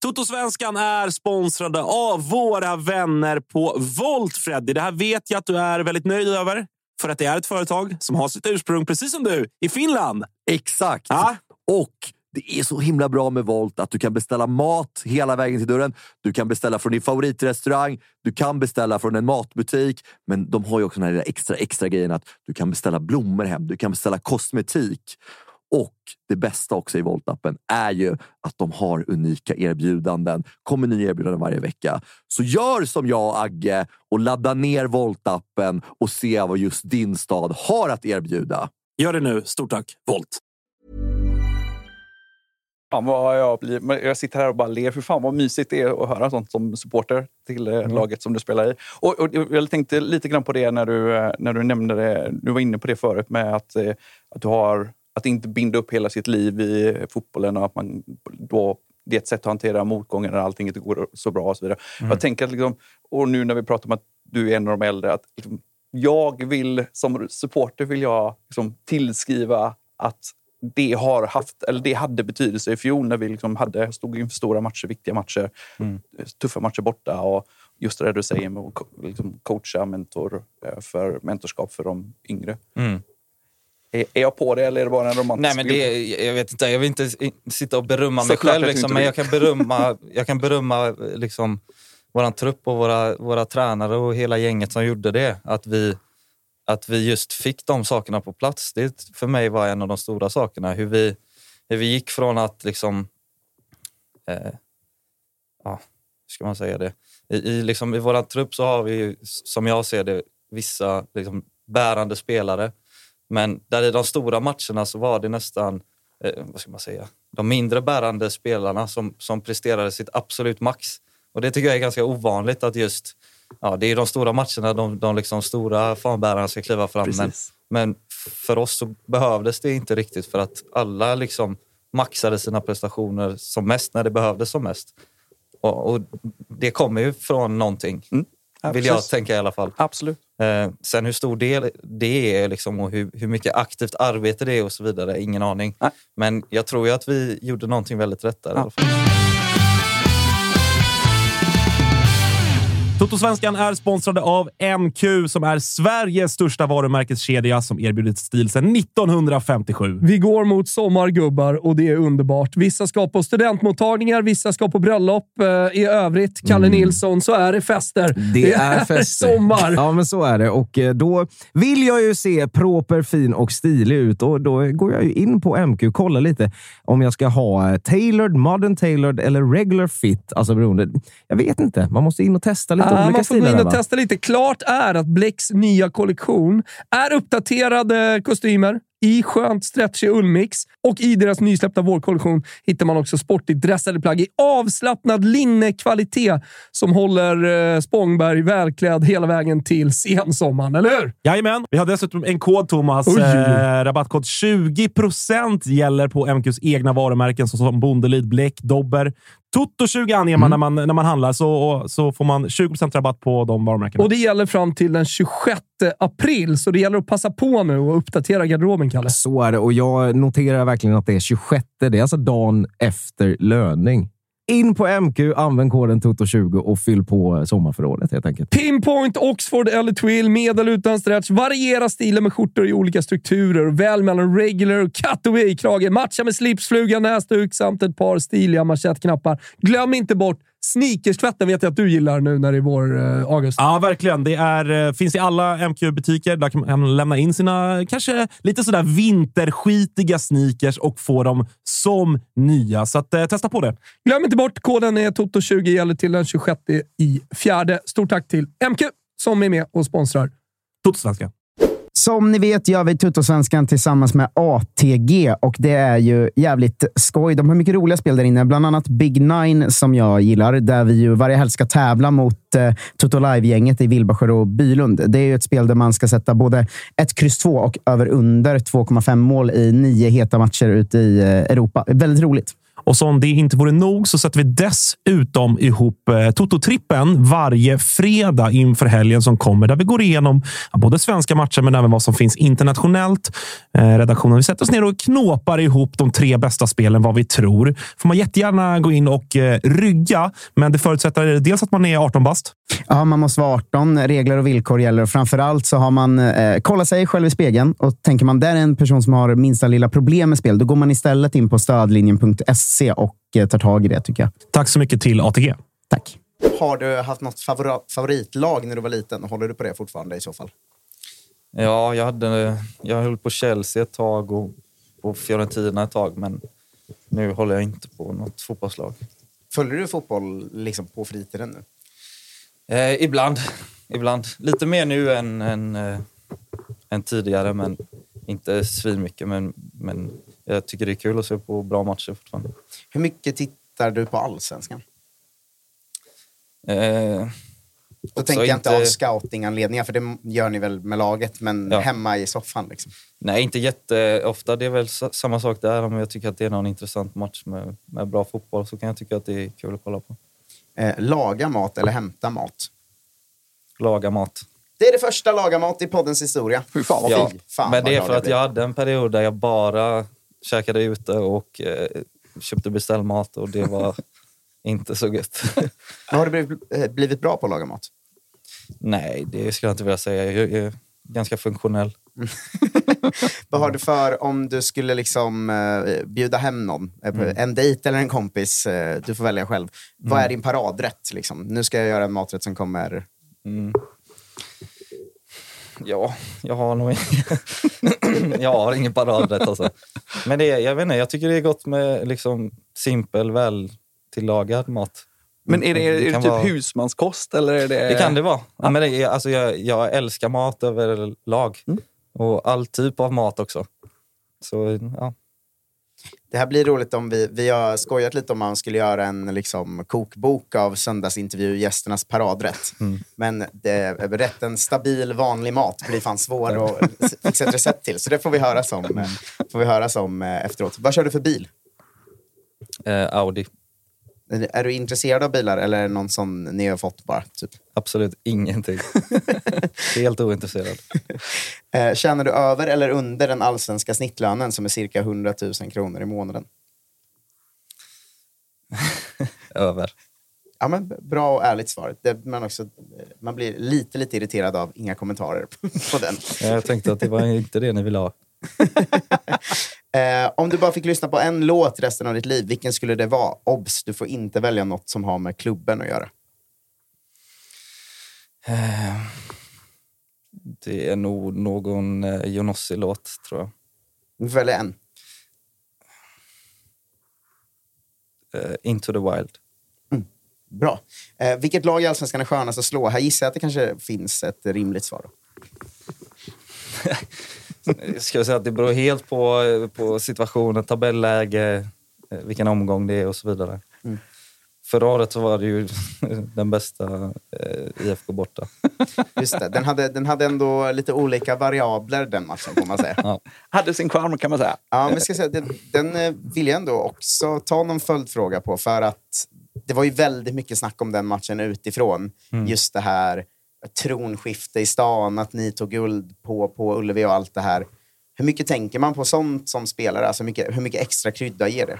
Totosvenskan är sponsrade av våra vänner på Volt, Freddy. Det här vet jag att du är väldigt nöjd över. För att det är ett företag som har sitt ursprung, precis som du, i Finland. Exakt! Ja. Och det är så himla bra med Volt att du kan beställa mat hela vägen till dörren. Du kan beställa från din favoritrestaurang. Du kan beställa från en matbutik. Men de har ju också den här extra, extra grejen att du kan beställa blommor hem. Du kan beställa kosmetik. Och det bästa också i Volt-appen är ju att de har unika erbjudanden. kommer nya erbjudanden varje vecka. Så gör som jag och Agge och ladda ner Volt-appen och se vad just din stad har att erbjuda. Gör det nu. Stort tack, Volt. Fan vad jag, blir, jag sitter här och bara ler. För fan vad mysigt det är att höra sånt som supporter till eh, laget som du spelar i. Och, och jag tänkte lite grann på det när du, eh, när du nämnde det. Du var inne på det förut med att, eh, att du har att inte binda upp hela sitt liv i fotbollen och att man då det är ett sätt att hantera motgångar när allting inte går så bra och så vidare. Jag tänker att liksom, och nu när vi pratar om att du är en av de äldre, att liksom, jag vill som supporter vill jag liksom tillskriva att det, har haft, eller det hade betydelse i fjol när vi liksom hade, stod inför stora matcher, viktiga matcher, tuffa matcher borta. Och just det där du säger med att liksom coacha mentor eh, för mentorskap för de yngre. Mm. Är, jag på det eller är det bara en romantisk Nej, men det, är- jag vet inte. Jag vill inte sitta och berömma mig själv, liksom, men jag kan berömma, jag kan berömma liksom, vår trupp och våra, våra tränare och hela gänget som gjorde det. Att vi, att vi just fick de sakerna på plats. Det för mig var en av de stora sakerna. Hur vi, hur vi gick från att liksom... Eh, ja, hur ska man säga det? I, i, liksom, i vår trupp så har vi, som jag ser det, vissa liksom, bärande spelare. Men där i de stora matcherna så var det nästan, eh, vad ska man säga, de mindre bärande spelarna som, som presterade sitt absolut max. Och det tycker jag är ganska ovanligt att just, ja det är de stora matcherna de, de liksom stora fanbärarna ska kliva fram. Men, Precis. men för oss så behövdes det inte riktigt för att alla liksom maxade sina prestationer som mest när det behövdes som mest. Och, och det kommer ju från någonting, Mm. Ja, vill jag precis. tänka i alla fall. Absolut. Eh, sen hur stor del det är liksom, och hur, hur mycket aktivt arbete det är och så vidare, ingen aning. Nej. Men jag tror ju att vi gjorde någonting väldigt rätt där. i Ja. alla fall. Totosvenskan är sponsrade av MQ som är Sveriges största varumärkeskedja som erbjudit stil sedan 1957. Vi går mot sommargubbar och det är underbart. Vissa ska på studentmottagningar, vissa ska på bröllop. Eh, I övrigt, Kalle Nilsson, så är det fester. Mm. Det är fester. sommar. Ja, men så är det. Och eh, då vill jag ju se proper, fin och stilig ut. Och då går jag ju in på MQ och kollar lite om jag ska ha eh, tailored, modern tailored eller regular fit. Alltså beroende. Jag vet inte. Man måste in och testa lite Olika man får gå in och va? testa lite. Klart är att Blecks nya kollektion är uppdaterade kostymer, i skönt stretchig ullmix. Och i deras nysläppta vårkollektion hittar man också sportigt dressade plagg i avslappnad linnekvalitet som håller eh, Spångberg välklädd hela vägen till sensommaren, eller hur? Jajamän. Vi har dessutom en kod, Thomas. Oj, oj, oj. Eh, rabattkod 20% gäller på MQs egna varumärken såsom Bondelid, Bläck, Dobber. Toto20 anger man, när man när man handlar, så, så får man 20% rabatt på de varumärkena. Och det gäller fram till den 26 april, så det gäller att passa på nu och uppdatera garderoben, Kalle. Så är det och jag noterar verkligen att det är 26. Det är alltså dagen efter löning. In på MQ, använd koden TOTO20 och fyll på sommarförrådet helt enkelt. Pinpoint, Oxford eller Twill, med eller utan stretch. Variera stilen med skjortor i olika strukturer. Väl mellan regular och cutaway-krage. Matcha med slipsfluga, näsduk samt ett par stiliga manschettknappar. Glöm inte bort sneakerstvätten vet jag att du gillar nu när det är vår, eh, August. Ja, verkligen. Det är, eh, finns i alla MQ-butiker. Där kan man lämna in sina kanske lite sådär vinterskitiga sneakers och få dem som nya. Så att, eh, testa på det. Glöm inte bort, koden är TOTO20 gäller till den 26 i fjärde. Stort tack till MQ som är med och sponsrar. Totosvenska. Som ni vet gör vi Tuttosvenskan tillsammans med ATG och det är ju jävligt skoj. De har mycket roliga spel där inne, bland annat Big Nine som jag gillar, där vi ju varje helg ska tävla mot eh, Toto Live-gänget i Vilbasjö och Bylund. Det är ju ett spel där man ska sätta både ett kryss 2 och över under 2,5 mål i nio heta matcher ute i eh, Europa. Väldigt roligt. Och som det inte vore nog så sätter vi dessutom ihop eh, Toto-trippen varje fredag inför helgen som kommer, där vi går igenom ja, både svenska matcher men även vad som finns internationellt. Eh, redaktionen vi sätter oss ner och knåpar ihop de tre bästa spelen, vad vi tror. får man jättegärna gå in och eh, rygga, men det förutsätter dels att man är 18 bast. Ja, man måste vara 18. Regler och villkor gäller. Framför allt så har man eh, kollat sig själv i spegeln och tänker man där är en person som har minsta lilla problem med spel, då går man istället in på stödlinjen.se och eh, tar tag i det tycker jag. Tack så mycket till ATG. Tack. Har du haft något favoritlag när du var liten? Håller du på det fortfarande i så fall? Ja, jag, hade, jag höll på Chelsea ett tag och på Fiorentina ett tag, men nu håller jag inte på något fotbollslag. Följer du fotboll liksom på fritiden nu? Eh, ibland. ibland. Lite mer nu än, än, eh, än tidigare, men inte svinmycket. Men, men jag tycker det är kul att se på bra matcher fortfarande. Hur mycket tittar du på allsvenskan? Eh, Då tänker jag inte av inte- scoutinganledningar, för det gör ni väl med laget, men Ja. hemma i soffan. Liksom. nej, inte jätteofta. Det är väl sa- samma sak där. Om jag tycker att det är någon intressant match med, med bra fotboll så kan jag tycka att det är kul att kolla på. Eh, laga mat eller hämta mat? Laga mat. Det är det första laga mat i poddens historia. Fy fan Ja. Fan, men det är för att jag hade en period där jag bara käkade ute och eh, köpte beställmat och det var inte så gött. Men Har du blivit, eh, blivit bra på att laga mat? Nej, det skulle jag inte vilja säga. Jag är ganska funktionell. Vad har du för om du skulle liksom eh, bjuda hem någon? eh, Mm. En dejt eller en kompis? Eh, du får välja själv. Vad är din paradrätt? Liksom? Nu ska jag göra en maträtt som kommer... Mm. Ja, jag har nog jag har ingen paradrätt alltså. Men det, är- jag vet inte, jag tycker det är gott med liksom simpel, väl tillagad mat. Men är det, är det kan typ vara- husmanskost eller är det... Det kan det vara. Ja, men det är, alltså jag, jag älskar mat överlag. Och all typ av mat också. Så ja, Det här blir roligt om vi, vi har skojat lite om man skulle göra en liksom, kokbok av söndagsintervju gästernas paradrätt. Mm. Men det, rätten stabil vanlig mat blir fan svår att fixa ett recept till. Så det får vi höra som, eh, får vi höra som eh, efteråt. Vad kör du för bil? eh, Audi. Är du intresserad av bilar eller är det någon som ni har fått bara? Typ? Absolut ingenting. Helt ointresserad. Eh, tjänar du över eller under den allsvenska snittlönen som är cirka 100 000 kronor i månaden? Över. Ja, men bra och ärligt svar. Det, man, också, man blir lite, lite irriterad av inga kommentarer på den. Jag tänkte att det var inte det ni ville ha. Eh, om du bara fick lyssna på en låt resten av ditt liv, vilken skulle det vara? Obs, du får inte välja något som har med klubben att göra. Eh, Det är nog någon eh, Jonossi-låt, tror jag. Du får välja en. Eh, Into the Wild. Bra. Eh, vilket lag i Allsvenskan är skönast att slå? Här gissar jag att det kanske finns ett rimligt svar. Ska jag säga att det beror helt på, på situationen, tabelläge, eh, vilken omgång det är och så vidare. Mm. Förra året så var det ju den bästa eh, IFK borta. Just det. Den, hade, den hade ändå lite olika variabler den matchen får man säga. Ja. Hade sin charm kan man säga. Ja, men ska jag säga, den, den eh, vill jag ändå också ta någon följdfråga på. För att det var ju väldigt mycket snack om den matchen utifrån. Just det här tronskifte i stan, att ni tog guld på, på Ullevi och allt det här. Hur mycket tänker man på sånt som spelare? Alltså hur, mycket, hur mycket extra krydda ger det?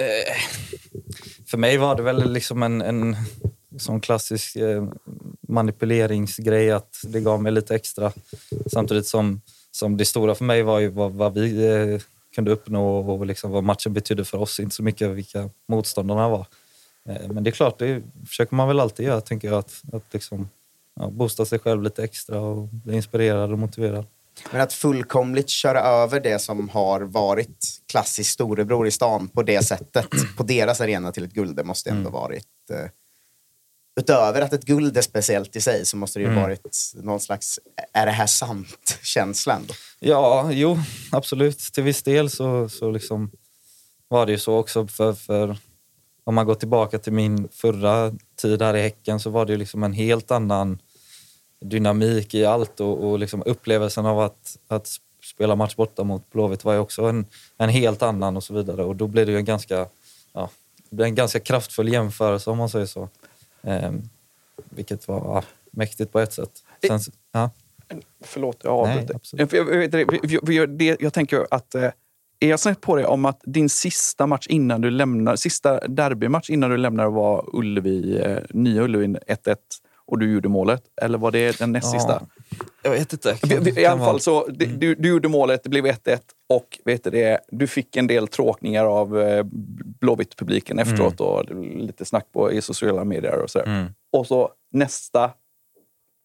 Eh, för mig var det väl liksom en, en sån klassisk eh, manipuleringsgrej att det gav mig lite extra. Samtidigt som, som det stora för mig var ju vad, vad vi eh, kunde uppnå och liksom vad matchen betydde för oss, inte så mycket vilka motståndarna var. Eh, men det är klart, det försöker man väl alltid göra, tänker jag. Att, att liksom, ja, boosta sig själv lite extra och bli inspirerad och motiverad. Men att fullkomligt köra över det som har varit klassisk storebror i stan på det sättet, på deras arena till ett guld, det måste ändå varit... Eh, utöver att ett guld är speciellt i sig så måste det ju varit någon slags, är det här sant-känsla ändå. Ja, jo, absolut. Till viss del så, så liksom var det ju så också. För, för om man går tillbaka till min förra tid här i Häcken så var det ju liksom en helt annan dynamik i allt och, och liksom upplevelsen av att, att spela match borta mot Blåvitt var ju också en, en helt annan och så vidare. Och då blev det ju en ganska, ja, en ganska kraftfull jämförelse om man säger så. Ehm, vilket var ja, mäktigt på ett sätt. Sen, ja. Förlåt, jag Nej, avbryter. absolut. Jag, jag, det, jag tänker att... Är jag snett på det om att din sista match innan du lämnar, sista derbymatch innan du lämnar var Ullevi, eh, nya Ullevi 1-1 och du gjorde målet? Eller var det den näst sista? Jag vet inte. I Kan alla fall så, det- du, du gjorde målet, det blev 1-1 och vet du, det, du fick en del tråkningar av eh, Blåvitt-publiken efteråt och lite snack på i sociala medier och sådär. Mm. Och så nästa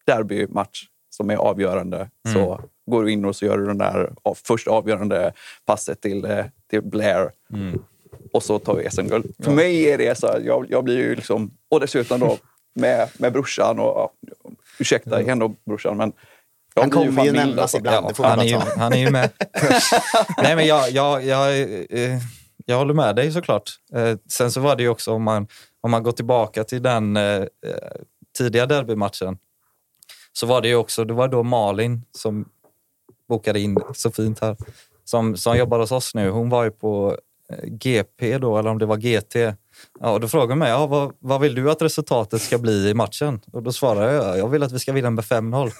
derbymatch som är avgörande så går du in och så gör du den där av, första avgörande passet till, eh, till Blair. Och så tar vi SM-guld. För mig är det så här, jag, jag blir ju liksom... Och dessutom då med, med brorsan och... Ja, ursäkta igen då brorsan, men... jag Han kommer ju nämnas ibland. man han, är ju, han är ju med. Nej, men jag, jag, jag, eh, jag håller med dig såklart. Eh, Sen så var det ju också om man, om man går tillbaka till den eh, tidiga derbymatchen så var det ju också, det var då Malin som bokade in så fint här, som, som jobbar hos oss nu. Hon var ju på eh, GP då, eller om det var GT. Ja, och då frågade hon mig, ja, vad, vad vill du att resultatet ska bli i matchen? Och då svarade jag, jag vill att vi ska vinna med 5-0.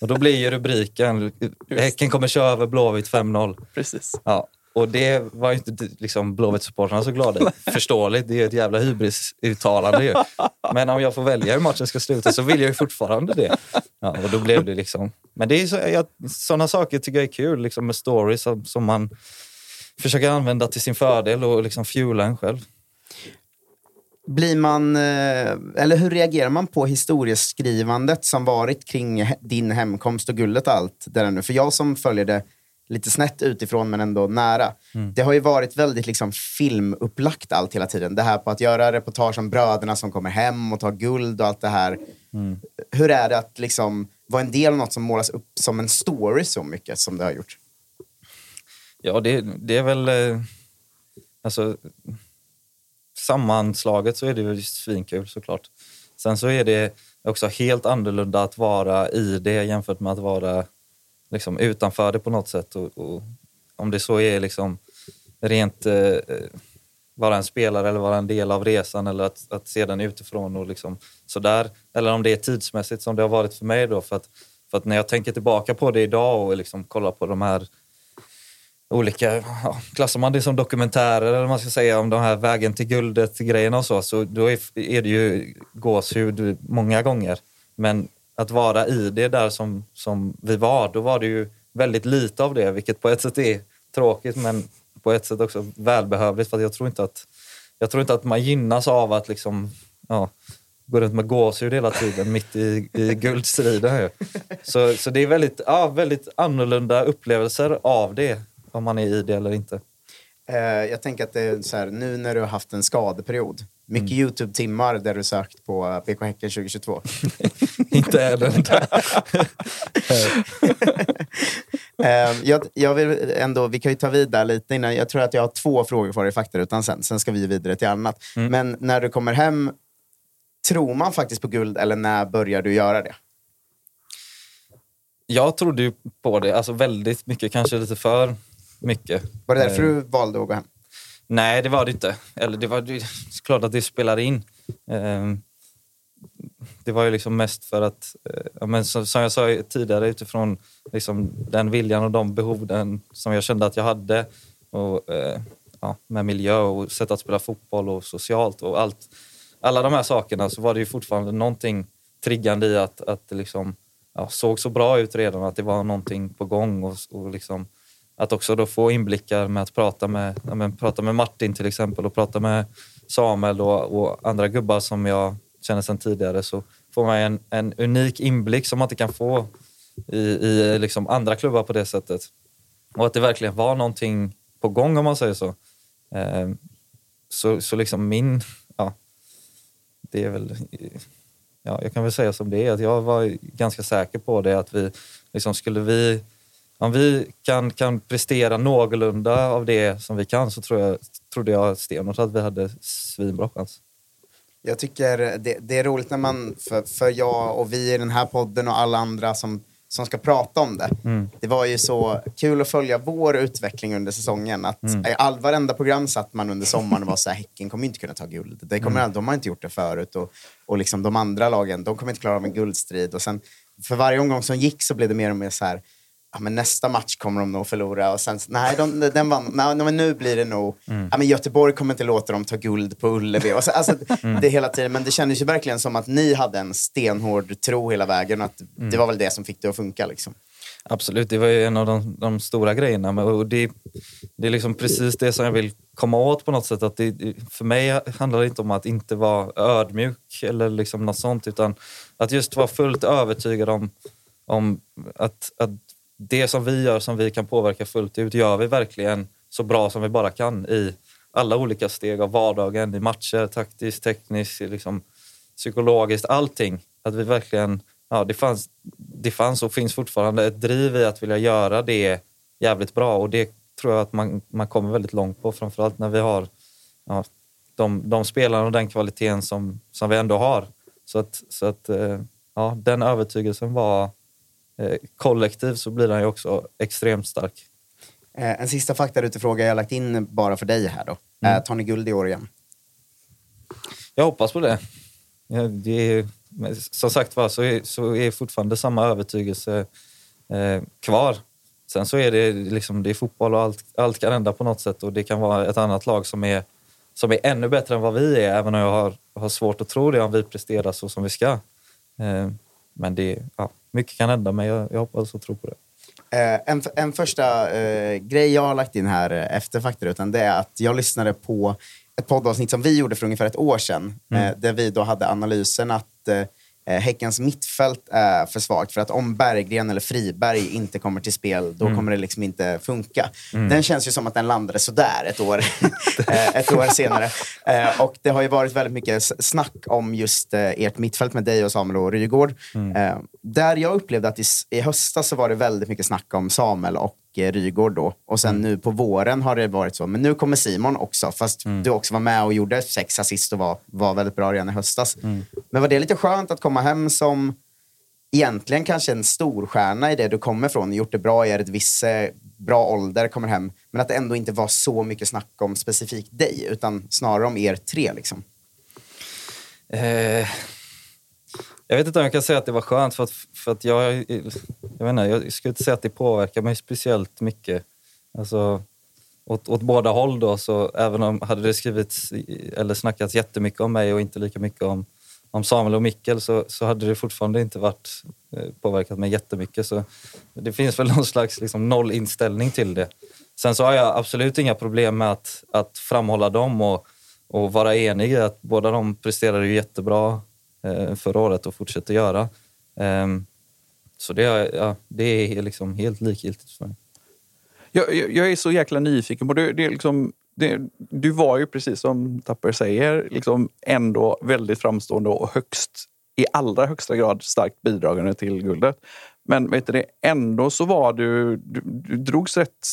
Och då blir ju rubriken, Häcken kommer köra över Blåvitt 5-0. Precis. Ja, och det var ju inte liksom Blåvitt-supportrarna så glada. Förståeligt, det är ju ett jävla hybris-uttalande ju. Men om jag får välja hur matchen ska sluta så vill jag ju fortfarande det. Ja, och då blev det liksom... Men det är så, jag, sådana saker tycker jag är kul, liksom med stories som, som man försöker använda till sin fördel och liksom fuela en själv. Blir man, eh, eller hur reagerar man på historieskrivandet som varit kring din hemkomst och guldet och allt där nu? För jag som följer det lite snett utifrån men ändå nära. Det har ju varit väldigt liksom filmupplagt allt hela tiden. Det här på att göra reportage om bröderna som kommer hem och tar guld och allt det här. Hur är det att liksom vara en del av något som målas upp som en story så mycket som det har gjort? Ja, det, det är väl... eh, Alltså, sammanslaget så är det ju svinkul såklart. Sen så är det också helt annorlunda att vara i det jämfört med att vara liksom, utanför det på något sätt. Och, och om det så är liksom rent eh, eh, vara en spelare eller vara en del av resan eller att, att se den utifrån och liksom sådär. Eller om det är tidsmässigt som det har varit för mig då. För att, för att när jag tänker tillbaka på det idag och liksom kollar på de här olika, ja, klassar man det som dokumentärer eller vad man ska säga om de här vägen till guldet grejerna och så, så då är, är det ju gåshud många gånger. Men att vara i det där som, som vi var, då var det ju väldigt lite av det, vilket på ett sätt är tråkigt men på ett sätt också välbehövligt för att jag tror inte att, jag tror inte att man gynnas av att liksom, ja, gå runt med gåshud hela tiden mitt i, i guldstriden. Så, så det är väldigt, ja, väldigt annorlunda upplevelser av det, om man är i det eller inte. Eh, jag tänker att det är så här, nu när du har haft en skadeperiod mycket YouTube-timmar där du sökt på eh, BK Häcken 2022. Inte är den där. Eh, jag, jag vill ändå, vi kan ju ta vidare lite innan. Jag tror att jag har två frågor för dig i faktarutan sen. Sen ska vi vidare till annat. Men när du kommer hem, tror man faktiskt på guld eller när börjar du göra det? Jag trodde ju på det, alltså väldigt mycket, kanske lite för mycket. Var det därför Eh, du valde att gå hem? Nej, det var det inte. Eller det var det är klart att det spelade in. Ehm, det var ju liksom mest för att, eh, men som, jag sa tidigare, utifrån liksom den viljan och de behoven som jag kände att jag hade. Och, eh, ja, med miljö och sätt att spela fotboll och socialt och allt. Alla de här sakerna så var det ju fortfarande någonting triggande i att, att det liksom, ja, såg så bra ut redan, att det var någonting på gång. Och, och liksom, att också då få inblickar med att prata med, ja, men, prata med Martin till exempel och prata med Samuel och, och andra gubbar som jag känner sedan tidigare så får man en, en unik inblick som man inte kan få i, i liksom andra klubbar på det sättet. Och att det verkligen var någonting på gång om man säger så. Eh, så, så liksom min, ja, det är väl, ja, jag kan väl säga som det är, att jag var ganska säker på det att vi, liksom skulle vi om vi kan, kan prestera någorlunda av det som vi kan så tror jag, trodde jag stenhårt att vi hade svinbra chans. Jag tycker det, det är roligt när man, för, för jag och vi i den här podden och alla andra som, som ska prata om det. Det var ju så kul att följa vår utveckling under säsongen. Att I all, varenda program satt man under sommaren och var så här, Häcken kommer inte kunna ta guld. Det kommer, De har inte gjort det förut. Och, och liksom de andra lagen, de kommer inte klara av en guldstrid. Och sen, för varje omgång som gick så blev det mer och mer så här, ja, men nästa match kommer de nog förlora. Och sen, nej, de, den vann. Nej, men nu blir det nog... Ja, men Göteborg kommer inte låta dem ta guld på Ullevi. Och så, alltså, Det är hela tiden, men det kändes ju verkligen som att ni hade en stenhård tro hela vägen. Och att Det var väl det som fick det att funka. Liksom. Absolut, det var ju en av de, de stora grejerna. Och det, det är liksom precis det som jag vill komma åt på något sätt. Att det, för mig handlar det inte om att inte vara ödmjuk eller liksom något sånt. Utan att just vara fullt övertygad om, om att, att det som vi gör, som vi kan påverka fullt ut, gör vi verkligen så bra som vi bara kan i alla olika steg av vardagen, i matcher, taktiskt, tekniskt, liksom, psykologiskt, allting. Att vi verkligen, ja, det, fanns, det fanns och finns fortfarande ett driv i att vilja göra det jävligt bra och det tror jag att man, man kommer väldigt långt på, framförallt när vi har ja, de, de spelarna och den kvaliteten som, som vi ändå har. Så att, så att eh, ja, den övertygelsen var kollektiv så blir den ju också extremt stark. Eh, en sista faktarutifråga jag har lagt in bara för dig här. då. Eh, tar ni guld i år igen? Jag hoppas på det. Det är, som sagt var så är, så är fortfarande samma övertygelse eh, kvar. Sen så är det, liksom, det är fotboll och allt, allt kan hända på något sätt och det kan vara ett annat lag som är, som är ännu bättre än vad vi är, även om jag har, har svårt att tro det om vi presterar så som vi ska. Eh, men det, ja, mycket kan hända, men jag, jag hoppas och tror på det. Eh, en, en första eh, grej jag har lagt in här eh, efter faktarutan det är att jag lyssnade på ett poddavsnitt som vi gjorde för ungefär ett år sedan. Eh, där vi då hade analysen att eh, Häckens mittfält är för svagt. För att om Berggren eller Friberg inte kommer till spel, då kommer det liksom inte funka. Den känns ju som att den landade sådär ett år, eh, ett år senare. Eh, och det har ju varit väldigt mycket snack om just eh, ert mittfält med dig och Samuel och Rygård. Eh, där jag upplevde att i, i höstas så var det väldigt mycket snack om Samuel och eh, Rygård då. Och sen nu på våren har det varit så. Men nu kommer Simon också, fast du också var med och gjorde sex assist och var, var väldigt bra redan i höstas. Men var det lite skönt att komma hem som egentligen kanske en storstjärna i det du kommer från, gjort det bra i ett viss eh, bra ålder, kommer hem, men att det ändå inte var så mycket snack om specifikt dig, utan snarare om er tre. Liksom. Eh, jag vet inte om jag kan säga att det var skönt för att, för att jag, jag, vet inte, jag skulle inte säga att det påverkar mig speciellt mycket. Alltså, åt, åt båda håll då, så även om hade det skrivits eller snackats jättemycket om mig och inte lika mycket om, om Samuel och Mikkel så, så hade det fortfarande inte varit eh, påverkat mig jättemycket. Så det finns väl någon slags liksom, nollinställning till det. Sen så har jag absolut inga problem med att, att framhålla dem och, och vara enig i att båda de presterade ju jättebra Eh, förra året och fortsätter göra. Ehm, så det, är- ja, det är liksom helt likgiltigt för mig. Jag, jag, jag är så jäkla nyfiken på det. det är liksom, det, du var ju precis som Tapper säger liksom ändå väldigt framstående och högst i allra högsta grad starkt bidragande till guldet. Men vet du, ändå så var du, du, du drogs rätt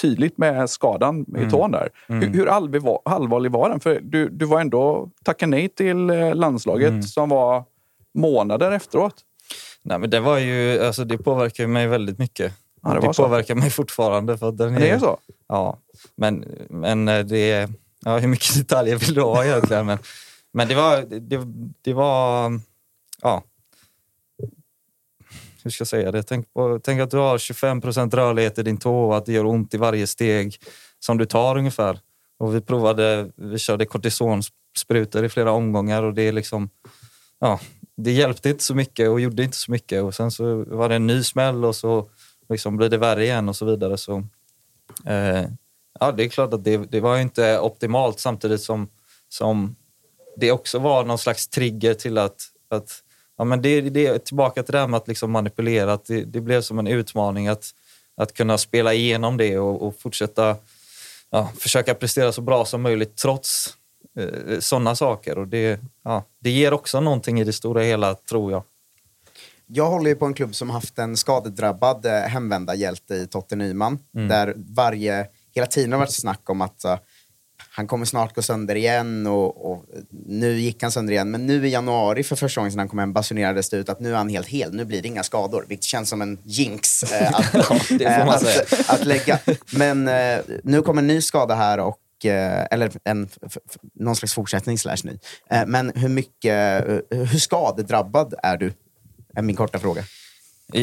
tydligt med skadan i Mm. tån där. Mm. Hur, hur allvarlig, var, allvarlig var den? För du, du var ändå tackade nej till eh, landslaget Mm. som var månader efteråt. Nej, men det, var ju, alltså, det påverkar ju mig väldigt mycket. Ja, det det påverkar mig fortfarande. För den är, Det är så? Ja, men, men eh, det. Ja, hur mycket detaljer vill du ha egentligen? Men, men det var... Det, det var... Ja. Hur ska jag säga det? Tänk, på, tänk att du har 25 procent rörlighet i din tå och att det gör ont i varje steg som du tar ungefär. Och vi provade, vi körde kortisonsprutor i flera omgångar och det är liksom... Ja, det hjälpte inte så mycket och gjorde inte så mycket. Och sen så var det en ny smäll och så liksom blir det värre igen och så vidare. Så, eh, ja, det är klart att det, det var inte optimalt samtidigt som, som det också var någon slags trigger till att, att ja, men det, det är tillbaka till det här med att liksom manipulera. Att det, det blev som en utmaning att, att kunna spela igenom det och, och fortsätta ja, försöka prestera så bra som möjligt trots eh, sådana saker. Och det, ja, det ger också någonting i det stora hela, tror jag. Jag håller ju på en klubb som haft en skadedrabbad eh, hemvändarhjälte i Totte Nyman. Mm. Där varje, hela tiden har varit snack om att eh, han kommer snart gå sönder igen och, och nu gick han sönder igen. Men nu i januari för första gången sedan han kom hem basunerades det ut att nu är han helt hel. Nu blir det inga skador, vilket känns som en jinx eh, att, eh, att, att lägga. Men eh, nu kommer en ny skada här och eh, eller en, någon slags fortsättning slash ny. Eh, men hur mycket, eh, hur skadedrabbad är du? Är min korta fråga.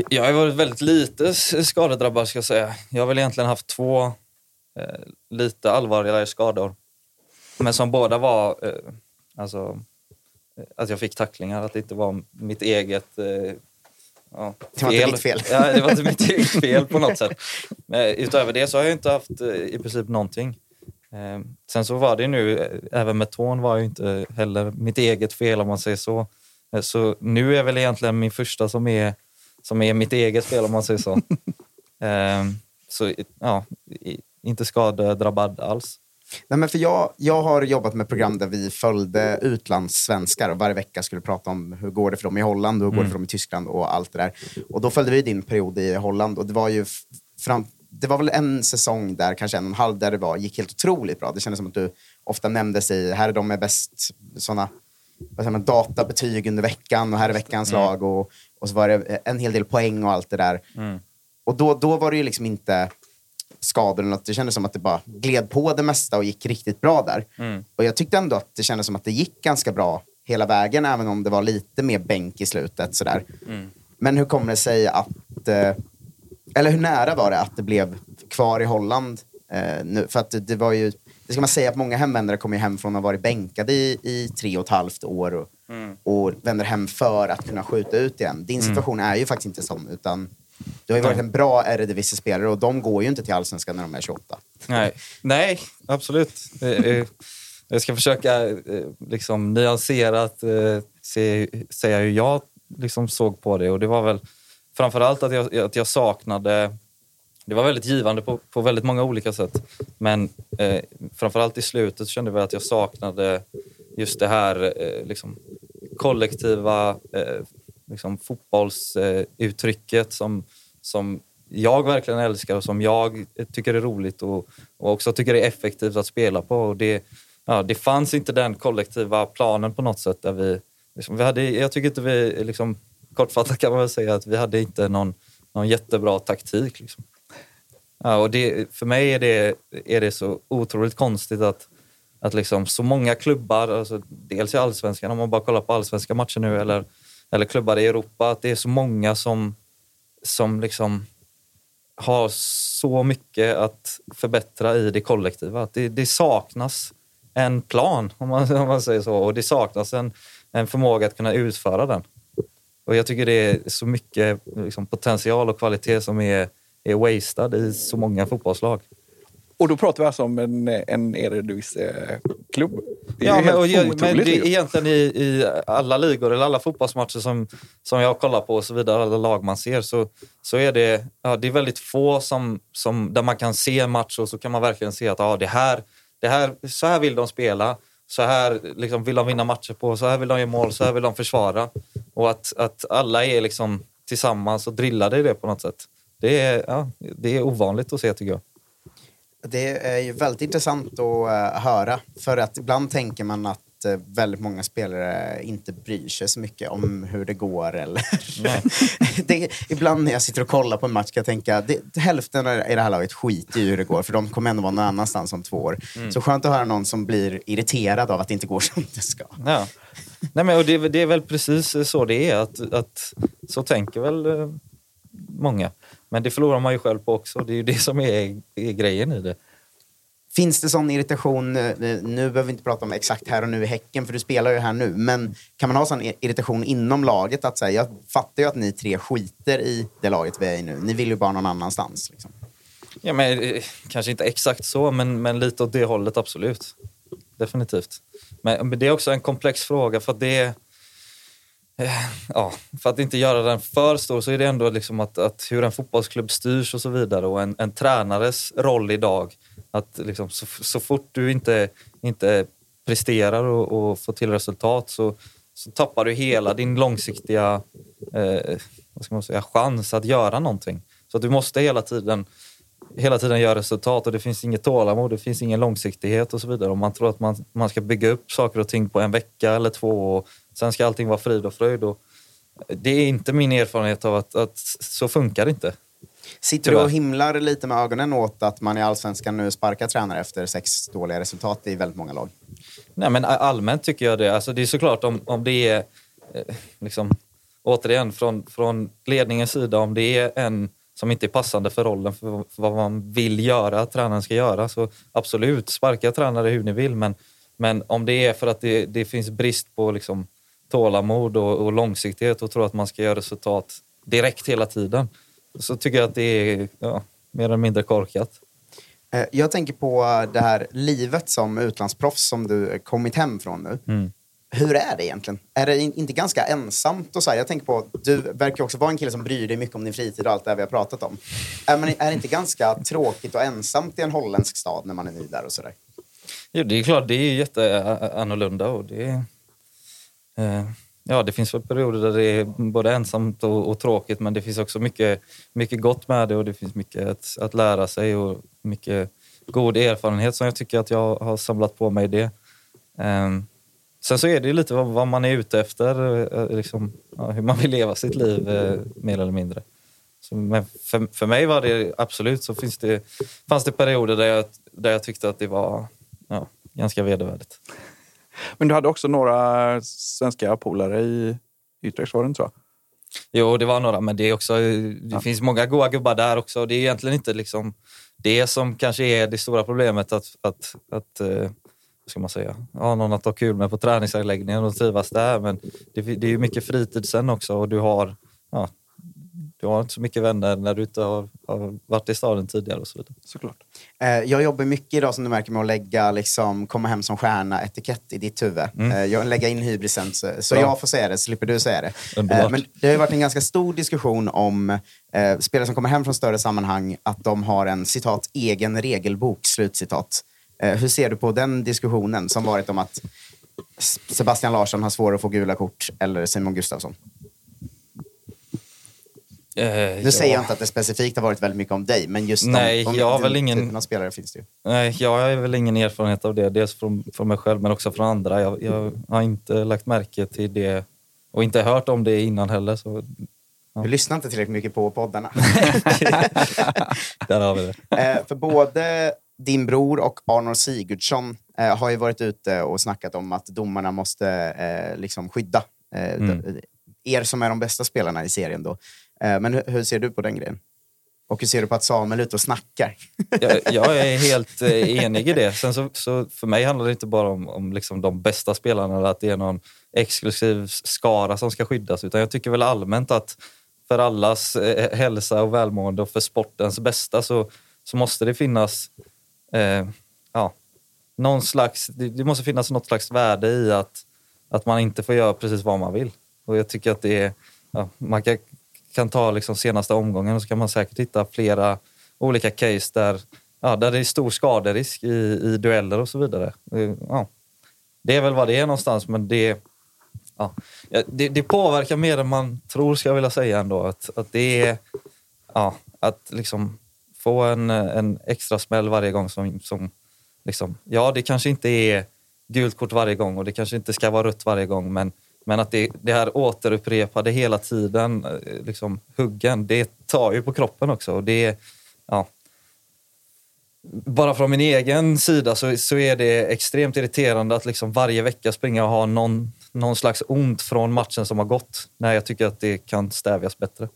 Jag har varit väldigt lite skadedrabbad ska jag säga. Jag har väl egentligen haft två lite allvarligare skador. Men som båda var eh, alltså, eh, att jag fick tacklingar, att det inte var mitt eget eh, ja, Det var inte ditt fel. Ja, det var inte mitt eget fel på något sätt. Men utöver det så har jag inte haft eh, i princip någonting. Eh, sen så var det nu, eh, även med tån var ju inte heller mitt eget fel om man säger så. Så nu är väl egentligen min första som är, som är mitt eget fel om man säger så. Så ja, inte skadedrabbad alls. Nej, men för jag, jag har jobbat med program där vi följde utlandssvenskar och varje vecka skulle prata om hur går det för dem i Holland hur går det för dem i Tyskland och allt det där. Och då följde vi din period i Holland och det var ju fram, det var väl en säsong där, kanske en och en halv, där det var, gick helt otroligt bra. Det kändes som att du ofta nämndes i, här är de med bäst såna, vad säger man, databetyg under veckan och här är veckans lag och, och så var det en hel del poäng och allt det där. Och då, då var det ju liksom inte skador eller något. Det kändes som att det bara gled på det mesta och gick riktigt bra där. Och jag tyckte ändå att det kändes som att det gick ganska bra hela vägen, även om det var lite mer bänk i slutet. Sådär. Men hur kommer det sig att... Eh, eller hur nära var det att det blev kvar i Holland? Eh, nu? För att det, var ju... Det ska man säga att många hemvändare kommer hem från att ha varit bänkade i, i tre och ett halvt år och, och vänder hem för att kunna skjuta ut igen. Din situation är ju faktiskt inte sån, utan du har ju varit en bra Eredivisie-spelare och de går ju inte till Allsvenskan när de är 28. Nej, Nej absolut. Jag ska försöka eh, liksom, nyanserat eh, se, säga hur jag liksom såg på det. Och det var väl framförallt att jag, att jag saknade... Det var väldigt givande på, på väldigt många olika sätt. Men eh, framförallt i slutet kände jag att jag saknade just det här eh, liksom, kollektiva eh, liksom, fotbollsuttrycket som, som jag verkligen älskar och som jag tycker är roligt och, och också tycker är effektivt att spela på. Och det, ja, det fanns inte den kollektiva planen på något sätt. Där vi, liksom, vi hade, jag tycker inte vi, liksom, kortfattat kan man väl säga att vi hade inte någon, någon jättebra taktik. Liksom. Ja, och det, för mig är det, är det så otroligt konstigt att, att liksom så många klubbar, alltså dels i allsvenskan, om man bara kollar på allsvenska matcher nu, eller, eller klubbar i Europa, att det är så många som, som liksom har så mycket att förbättra i det kollektiva. Att det, det saknas en plan, om man, om man säger så, och det saknas en, en förmåga att kunna utföra den. Och jag tycker det är så mycket liksom, potential och kvalitet som är, är wastad i så många fotbollslag. Och då pratar vi alltså om en, en Eredivisie-klubb. Det är Ja, ju men, helt men otroligt. det, ju. egentligen i, i alla ligor eller alla fotbollsmatcher som, som jag kollar på och så vidare, alla lag man ser, så, så är det, ja, det är väldigt få som, som, där man kan se en match och så kan man verkligen se att ja, det här, det här, så här vill de spela. Så här liksom, vill de vinna matcher på, så här vill de göra mål, så här vill de försvara. Och att, att alla är liksom tillsammans och drillade i det på något sätt. Det är, ja, det är ovanligt att se tycker jag. Det är ju väldigt intressant att eh, höra. För att ibland tänker man att eh, väldigt många spelare inte bryr sig så mycket om hur det går. Eller det, ibland när jag sitter och kollar på en match kan jag tänka det, hälften i det här laget skiter i hur det går för de kommer ändå vara någon annanstans om två år. Så skönt att höra någon som blir irriterad av att det inte går som det ska. Ja. Nej, men, och det, det är väl precis så det är. Att, att, så tänker väl eh, många. Men det förlorar man ju själv på också. Det är ju det som är, är grejen i det. Finns det sån irritation, eh, nu behöver vi inte prata om exakt här och nu i Häcken för du spelar ju här nu, men kan man ha sån irritation inom laget att säga, jag fattar ju att ni tre skiter i det laget vi är i nu, ni vill ju bara någon annanstans. Liksom. Ja, men, eh, kanske inte exakt så, men, men lite åt det hållet absolut. Definitivt. Men, men det är också en komplex fråga för det Ja, för att inte göra den för stor så är det ändå liksom att, att hur en fotbollsklubb styrs och så vidare och en, en tränares roll idag. Att liksom så, så fort du inte, inte presterar och, och får till resultat så, så tappar du hela din långsiktiga eh, vad ska man säga, chans att göra någonting. Så att du måste hela tiden hela tiden göra resultat och det finns inget tålamod, det finns ingen långsiktighet och så vidare. Om man tror att man, man ska bygga upp saker och ting på en vecka eller två och sen ska allting vara frid och fröjd. Och det är inte min erfarenhet av att, att så funkar det inte. Sitter du och himlar lite med ögonen åt att man i Allsvenskan nu sparkar tränare efter sex dåliga resultat i väldigt många lag? Nej, men allmänt tycker jag det. Alltså, det är såklart om, om det är, eh, liksom, återigen, från, från ledningens sida, om det är en som inte är passande för rollen, för, för vad man vill göra, att tränaren ska göra, så absolut, sparka tränare hur ni vill. Men, men om det är för att det, det finns brist på liksom, tålamod och, och långsiktighet och tror att man ska göra resultat direkt hela tiden, så tycker jag att det är ja, mer eller mindre korkat. Eh, Jag tänker på det här livet som utlandsproffs som du kommit hem från nu. Mm. Hur är det egentligen? Är det in- inte ganska ensamt? Och så här? Jag tänker på, du verkar också vara en kille som bryr dig mycket om din fritid och allt det här vi har pratat om. Är, man, är det inte ganska tråkigt och ensamt i en holländsk stad när man är ny där och sådär? Jo, det är klart, det är jätteannorlunda och det Eh, ja, det finns väl perioder där det är både ensamt och, och tråkigt men det finns också mycket, mycket gott med det och det finns mycket att, att lära sig och mycket god erfarenhet som jag tycker att jag har samlat på mig det. Ehm, sen så är det lite vad, vad man är ute efter, eh, liksom, ja, hur man vill leva sitt liv eh, mer eller mindre. Så, men för, för mig var det absolut så finns det, fanns det perioder där jag, där jag tyckte att det var ja, ganska vedervärdigt. Men du hade också några svenska polare i Utrecht, var det inte så? Jo, det var några, men det, är också, det finns många goa gubbar där också. Det är egentligen inte liksom det som kanske är det stora problemet att, att, att eh, vad ska man säga, ha någon att ha kul med på träningsanläggningen och trivas där. Men det, det är ju mycket fritid sen också och du har, ja, du har inte så mycket vänner när du inte har, har varit i staden tidigare och så vidare. Såklart. Eh, Jag jobbar mycket idag som du märker med att lägga liksom, komma hem som stjärna-etikett i ditt huvud. Eh, Jag lägger in hybrisen så, så jag får säga det, slipper du säga det. Underbart. Eh, Men det har varit en ganska stor diskussion om eh, spelare som kommer hem från större sammanhang, att de har en citat egen regelbok, slutcitat. Eh, hur ser du på den diskussionen som varit om att Sebastian Larsson har svårare att få gula kort eller Simon Gustafsson? Eh, Nu säger jag inte att det specifikt har varit väldigt mycket om dig, men just Nej, de, jag har väl ingen- spelare finns det ju. Nej, jag har väl ingen erfarenhet av det. Dels från, från mig själv men också från andra. Jag, jag har inte lagt märke till det och inte hört om det innan heller. Så Du lyssnar inte tillräckligt mycket på poddarna. där har vi det. Eh, för både din bror och Arnold Sigurdsson eh, har ju varit ute och snackat om att domarna måste liksom skydda Mm. er som är de bästa spelarna i serien. Då. Eh, men hur, hur ser du på den grejen? Och hur ser du på att Samuel är ute och snackar? Jag, jag är helt eh, enig i det. Sen så, så för mig handlar det inte bara om, om liksom de bästa spelarna eller att det är någon exklusiv skara som ska skyddas. Utan jag tycker väl allmänt att för allas eh, hälsa och välmående och för sportens bästa så, så måste det finnas eh, ja, någon slags, det, det måste finnas något slags värde i att, att man inte får göra precis vad man vill. Och jag tycker att det är, ja, man kan, kan ta liksom senaste omgången och så kan man säkert hitta flera olika case där, ja, där det är stor skaderisk i, i dueller och så vidare. Ja, det är väl vad det är någonstans, men det, ja, det, det påverkar mer än man tror, ska jag vilja säga ändå. Att, att det är, ja, att liksom få en, en extra smäll varje gång som, som liksom, ja, det kanske inte är gult kort varje gång och det kanske inte ska vara rött varje gång, men, men att det, det här återupprepade hela tiden, eh, liksom huggen, det tar ju på kroppen också. Och det, ja, bara från min egen sida så, så är det extremt irriterande att liksom varje vecka springa och ha någon, någon slags ont från matchen som har gått. När jag tycker att det kan stävjas bättre.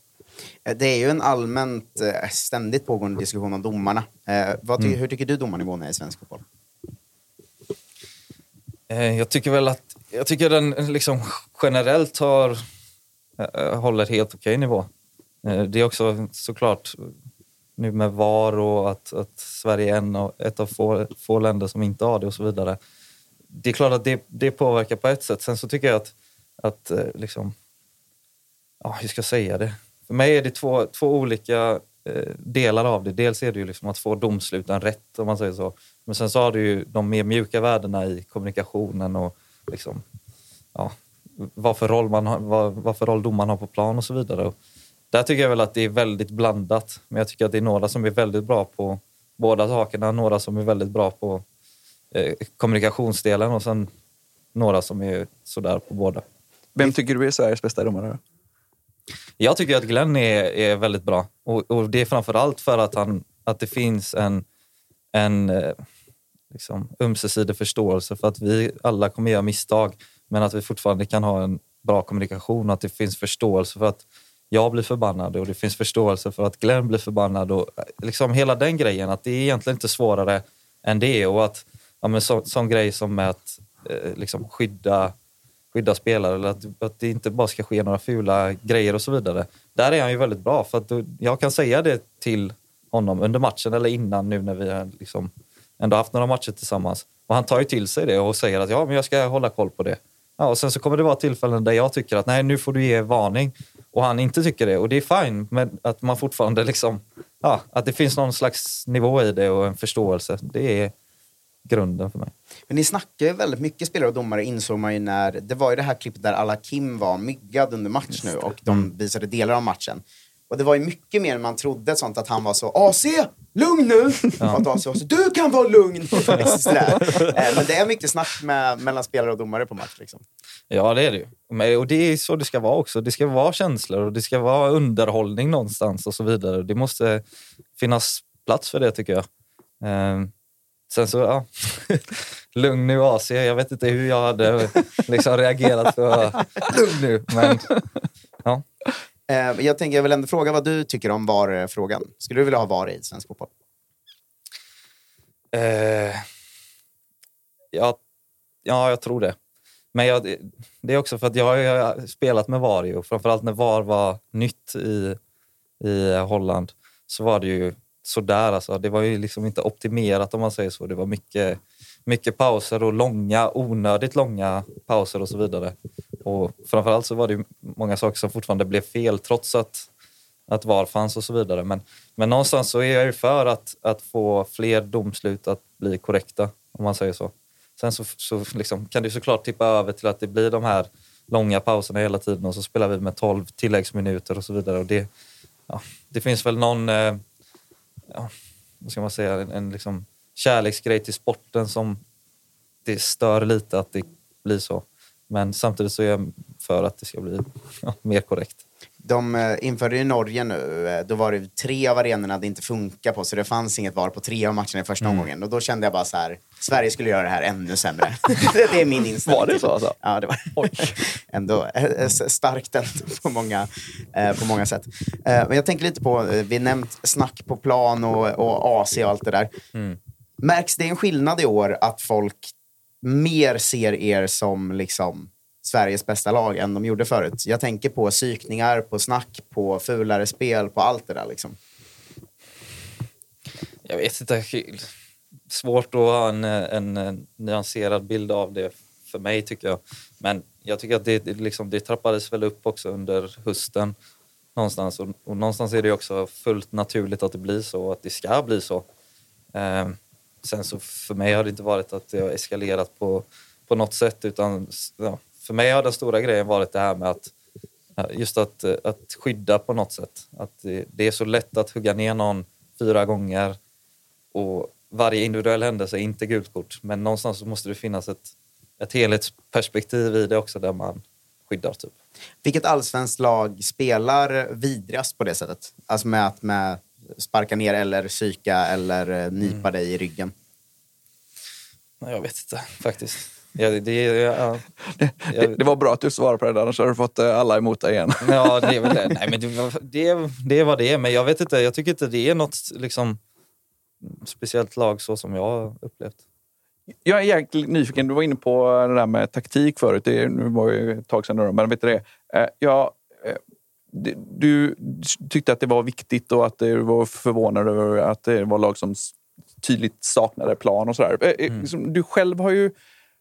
Eh, Det är ju en allmänt eh, ständigt pågående diskussion om domarna. Vad ty- Hur tycker du domarnivån är i svensk fotboll? Jag tycker väl att jag tycker den liksom generellt har, eh, håller helt okej nivå. Eh, det är också såklart nu med VAR och att, att Sverige är en av, ett av få, få länder som inte har det och så vidare. Det är klart att det, det påverkar på ett sätt. Sen så tycker jag att, att eh, liksom, ja, hur ska jag säga det? För mig är det två, två olika delar av det. Dels är det ju liksom att få domsluten rätt, om man säger så. Men sen så har du ju de mer mjuka värdena i kommunikationen och liksom, ja, vad, för roll man har, vad, vad för roll domaren har på plan och så vidare. Och där tycker jag väl att det är väldigt blandat. Men jag tycker att det är några som är väldigt bra på båda sakerna, några som är väldigt bra på eh, kommunikationsdelen och sen några som är sådär på båda. Vem tycker du är Sveriges bästa domare? Jag tycker att Glenn är, är väldigt bra. Och, och det är framför allt för att, han, att det finns en, en eh, liksom, ömsesidig förståelse för att vi alla kommer göra misstag men att vi fortfarande kan ha en bra kommunikation och att det finns förståelse för att jag blir förbannad och det finns förståelse för att Glenn blir förbannad och eh, liksom hela den grejen att det är egentligen inte svårare än det och att ja, men så, sån grej som med att eh, liksom skydda skydda spelare eller att, att det inte bara ska ske några fula grejer och så vidare. Där är han ju väldigt bra för att jag kan säga det till honom under matchen eller innan nu när vi har liksom ändå haft några matcher tillsammans. Och han tar ju till sig det och säger att ja, men jag ska hålla koll på det. Ja, och sen så kommer det vara tillfällen där jag tycker att nej, nu får du ge varning och han inte tycker det och det är fine, men att man fortfarande liksom, ja, att det finns någon slags nivå i det och en förståelse. Det är grunden för mig. Men ni snackar ju väldigt mycket spelare och domare insåg man ju när... Det var ju det här klippet där alla Kim var myggad under match nu och de visade delar av matchen. Och det var ju mycket mer än man trodde sånt att han var så AC, lugn nu! Och att AC var så, du kan vara lugn! Eh, Men det är mycket snack med, mellan spelare och domare på match. Liksom. Ja, det är det ju. Och det är så det ska vara också. Det ska vara känslor och det ska vara underhållning någonstans och så vidare. Det måste finnas plats för det tycker jag. Eh, sen så, ja. Lugn nu AC. Jag vet inte hur jag hade liksom reagerat för lugn nu. Men ja. Eh, Jag tänker, jag vill ändå fråga vad du tycker om VAR-frågan. Skulle du vilja ha VAR i svensk fotboll? Eh, ja, ja, jag tror det. Men jag, det- är också för att jag har spelat med VAR ju, framförallt när VAR var nytt i, i Holland så var det ju sådär. Alltså. Det var ju liksom inte optimerat om man säger så. Det var mycket, mycket pauser och långa, onödigt långa pauser och så vidare. Och framförallt så var det många saker som fortfarande blev fel trots att, att VAR fanns och så vidare. Men, men någonstans så är jag ju för att, att få fler domslut att bli korrekta, om man säger så. Sen så, så liksom kan det såklart tippa över till att det blir de här långa pauserna hela tiden och så spelar vi med 12 tilläggsminuter och så vidare. Och det, ja, det finns väl någon, eh, ja, vad ska man säga, en, en liksom kärleksgrej till sporten som det stör lite att det blir så. Men samtidigt så är jag för att det ska bli ja, mer korrekt. De eh, införde ju Norge nu. Eh, Då var det tre av arenorna det inte funkar på, så det fanns inget VAR på tre av matcherna i första Mm. omgången. Och då kände jag bara så här, Sverige skulle göra det här ännu sämre. det är min inställning. Var det så alltså? Ja, det var ändå eh, starkt ändå på många, på många sätt. Men jag tänker lite på, vi nämnt snack på plan och, och AC och allt det där. Märks det en skillnad i år att folk mer ser er som liksom Sveriges bästa lag än de gjorde förut? Jag tänker på psykningar, på snack, på fulare spel, på allt det där. Liksom. Jag vet inte. svårt att ha en, en, nyanserad bild av det för mig tycker jag. Men jag tycker att det, det, liksom, det trappades väl upp också under hösten någonstans. Och, och någonstans är det också fullt naturligt att det blir så och att det ska bli så. Eh, sen så för mig har det inte varit att det har eskalerat på, på något sätt utan ja, för mig har den stora grejen varit det här med att just att, att skydda på något sätt. Att det, det är så lätt att hugga ner någon fyra gånger och varje individuell händelse är inte gult kort. Men någonstans så måste det finnas ett, ett helhetsperspektiv i det också där man skyddar. Typ. Vilket allsvenskt lag spelar vidrigast på det sättet? Alltså med att med sparka ner eller psyka eller eh, nypa mm. dig i ryggen? Jag vet inte faktiskt. Ja, det, ja, det, det, var bra att du svarade på det där, annars hade du fått eh, alla emot dig igen. Ja, det är väl det. Nej, men det, det, det är vad det är, men jag vet inte. Jag tycker inte det är något liksom, speciellt lag så som jag har upplevt. Jag är jäkligt nyfiken. Du var inne på det där med taktik förut. Det nu var ju ett tag sedan men vet du det? Eh, jag, du tyckte att det var viktigt och att du var förvånad över att det var lag som tydligt saknade plan och sådär. Mm. Liksom, du själv har ju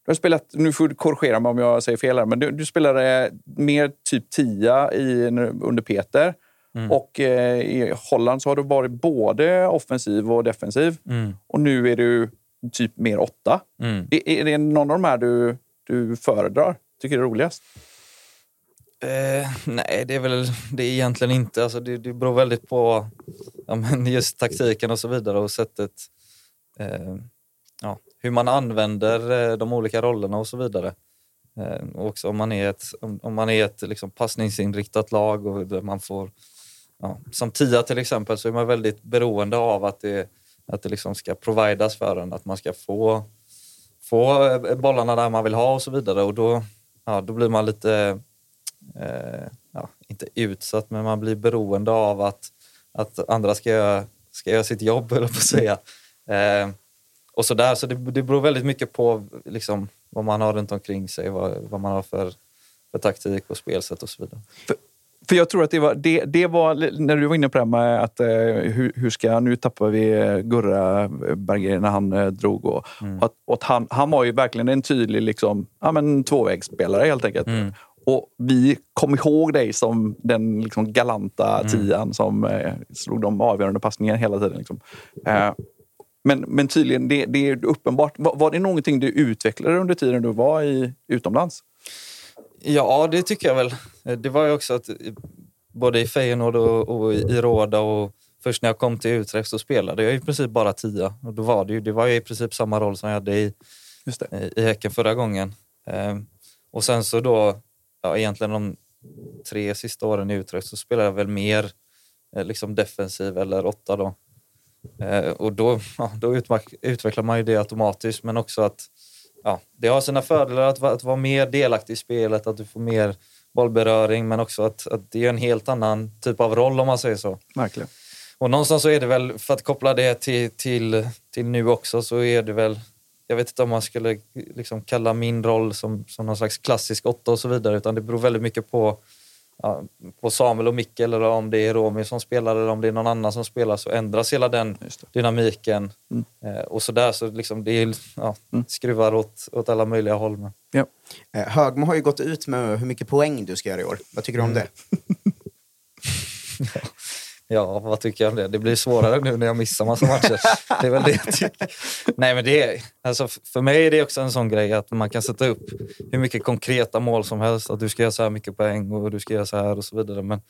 du har spelat, nu får du korrigera mig om jag säger fel här, men du, du spelade mer typ tia i, under Peter. Mm. Och eh, i Holland så har du varit både offensiv och defensiv. Mm. Och nu är du typ mer åtta. Mm. Är, är, det någon av de här du, du föredrar? Tycker är roligast? Eh, nej, det är väl det är egentligen inte. Alltså, det, det beror väldigt på ja, men just taktiken och så vidare och sättet eh, ja, hur man använder eh, de olika rollerna och så vidare. Eh, och också om man är ett, om man är ett liksom passningsinriktat lag och där man får... Ja, som tia till exempel så är man väldigt beroende av att det, att det liksom ska providas för en, att man ska få, få eh, bollarna där man vill ha och så vidare. Och då, ja, då blir man lite, eh, ja, inte utsatt, men man blir beroende av att, att andra ska göra, ska göra sitt jobb, eller på att säga. Eh, och så där. Så det, det beror väldigt mycket på liksom, vad man har runt omkring sig, vad, vad man har för, för taktik och spelsätt och så vidare. För, för jag tror att det var, det, det var, när du var inne på det här med att eh, hur, hur ska, nu tappar vi Gurra Berger när han eh, drog. Och, mm. att, att han, han var ju verkligen en tydlig liksom, ja, men, tvåvägsspelare helt enkelt. Mm. Och vi kom ihåg dig som den liksom, galanta mm. tian som eh, slog de avgörande passningarna hela tiden. Liksom. Eh, men, men tydligen, det, det är uppenbart. Var, var, det någonting du utvecklade under tiden du var i, utomlands? Ja, det tycker jag väl. Det var ju också att både i Feyenoord och, och i Råda och först när jag kom till Utrecht så spelade jag i princip bara tia. Och då var det, ju, det var ju i princip samma roll som jag hade i, i Häcken förra gången. Ehm, och sen så då, ja, egentligen de tre sista åren i Utrecht så spelade jag väl mer eh, liksom defensiv eller åtta då. Eh, och då, ja, då utvecklar man ju det automatiskt, men också att ja, det har sina fördelar att, att vara mer delaktig i spelet, att du får mer bollberöring, men också att, att det är en helt annan typ av roll om man säger så. Verkligen. Och någonstans så är det väl, för att koppla det till, till, till nu också, så är det väl jag vet inte om man skulle liksom kalla min roll som, som någon slags klassisk åtta och så vidare, utan det beror väldigt mycket på ja, på Samuel och Micke eller om det är Romy som spelar eller om det är någon annan som spelar så ändras hela den dynamiken. Mm. Eh, och sådär, så liksom det är, ja, mm. skruvar åt, åt alla möjliga håll. Men. Ja. Eh, Högmo har ju gått ut med hur mycket poäng du ska göra i år. Vad tycker du om mm. det? Ja, vad tycker jag om det? Det blir svårare nu när jag missar massa matcher. Det är väl det jag tycker. Nej, men det är, alltså, för mig är det också en sån grej att man kan sätta upp hur mycket konkreta mål som helst. Att du ska göra så här mycket poäng och du ska göra så här och så vidare. Men,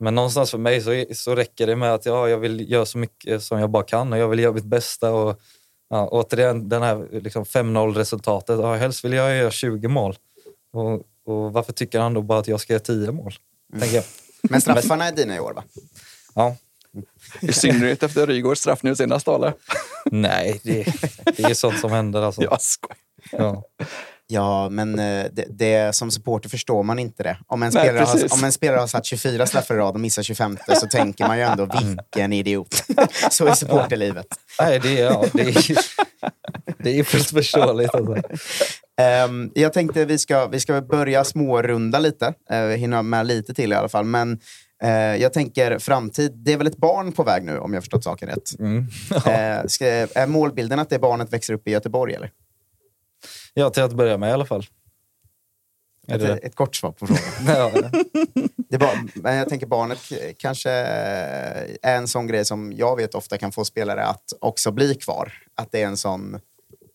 men någonstans för mig så, så räcker det med att ja, jag vill göra så mycket som jag bara kan och jag vill göra mitt bästa. Och, ja, återigen, den här liksom 5-0 resultatet. Ja, helst vill jag göra 20 mål. Och, och varför tycker han då bara att jag ska göra 10 mål? Mm. Jag. Men straffarna är dina i år, va? Ja. I synnerhet efter Rygårds straff nu senast, eller? Nej, det, det är sånt som händer. Alltså. Jag skojar. Ja. Ja, men eh, det, det, som supporter förstår man inte det. Om en, Nej, spelare har, om en spelare har satt 24 straffar i rad och missar 25 så tänker man ju ändå vilken idiot. Så är supporterlivet. Nej, det är, ja, det är, det är fullt förståeligt. Alltså. Um, jag tänkte vi ska, vi ska börja smårunda lite. Uh, hinna med lite till i alla fall. Men jag tänker framtid. Det är väl ett barn på väg nu, om jag förstått saken rätt. Mm. Eh, är målbilden att det barnet växer upp i Göteborg, eller? Ja, till att börja med i alla fall. Ett, det ett kort svar på frågan. Det bara, men jag tänker barnet kanske är en sån grej som jag vet ofta kan få spelare att också bli kvar. Att det är en sån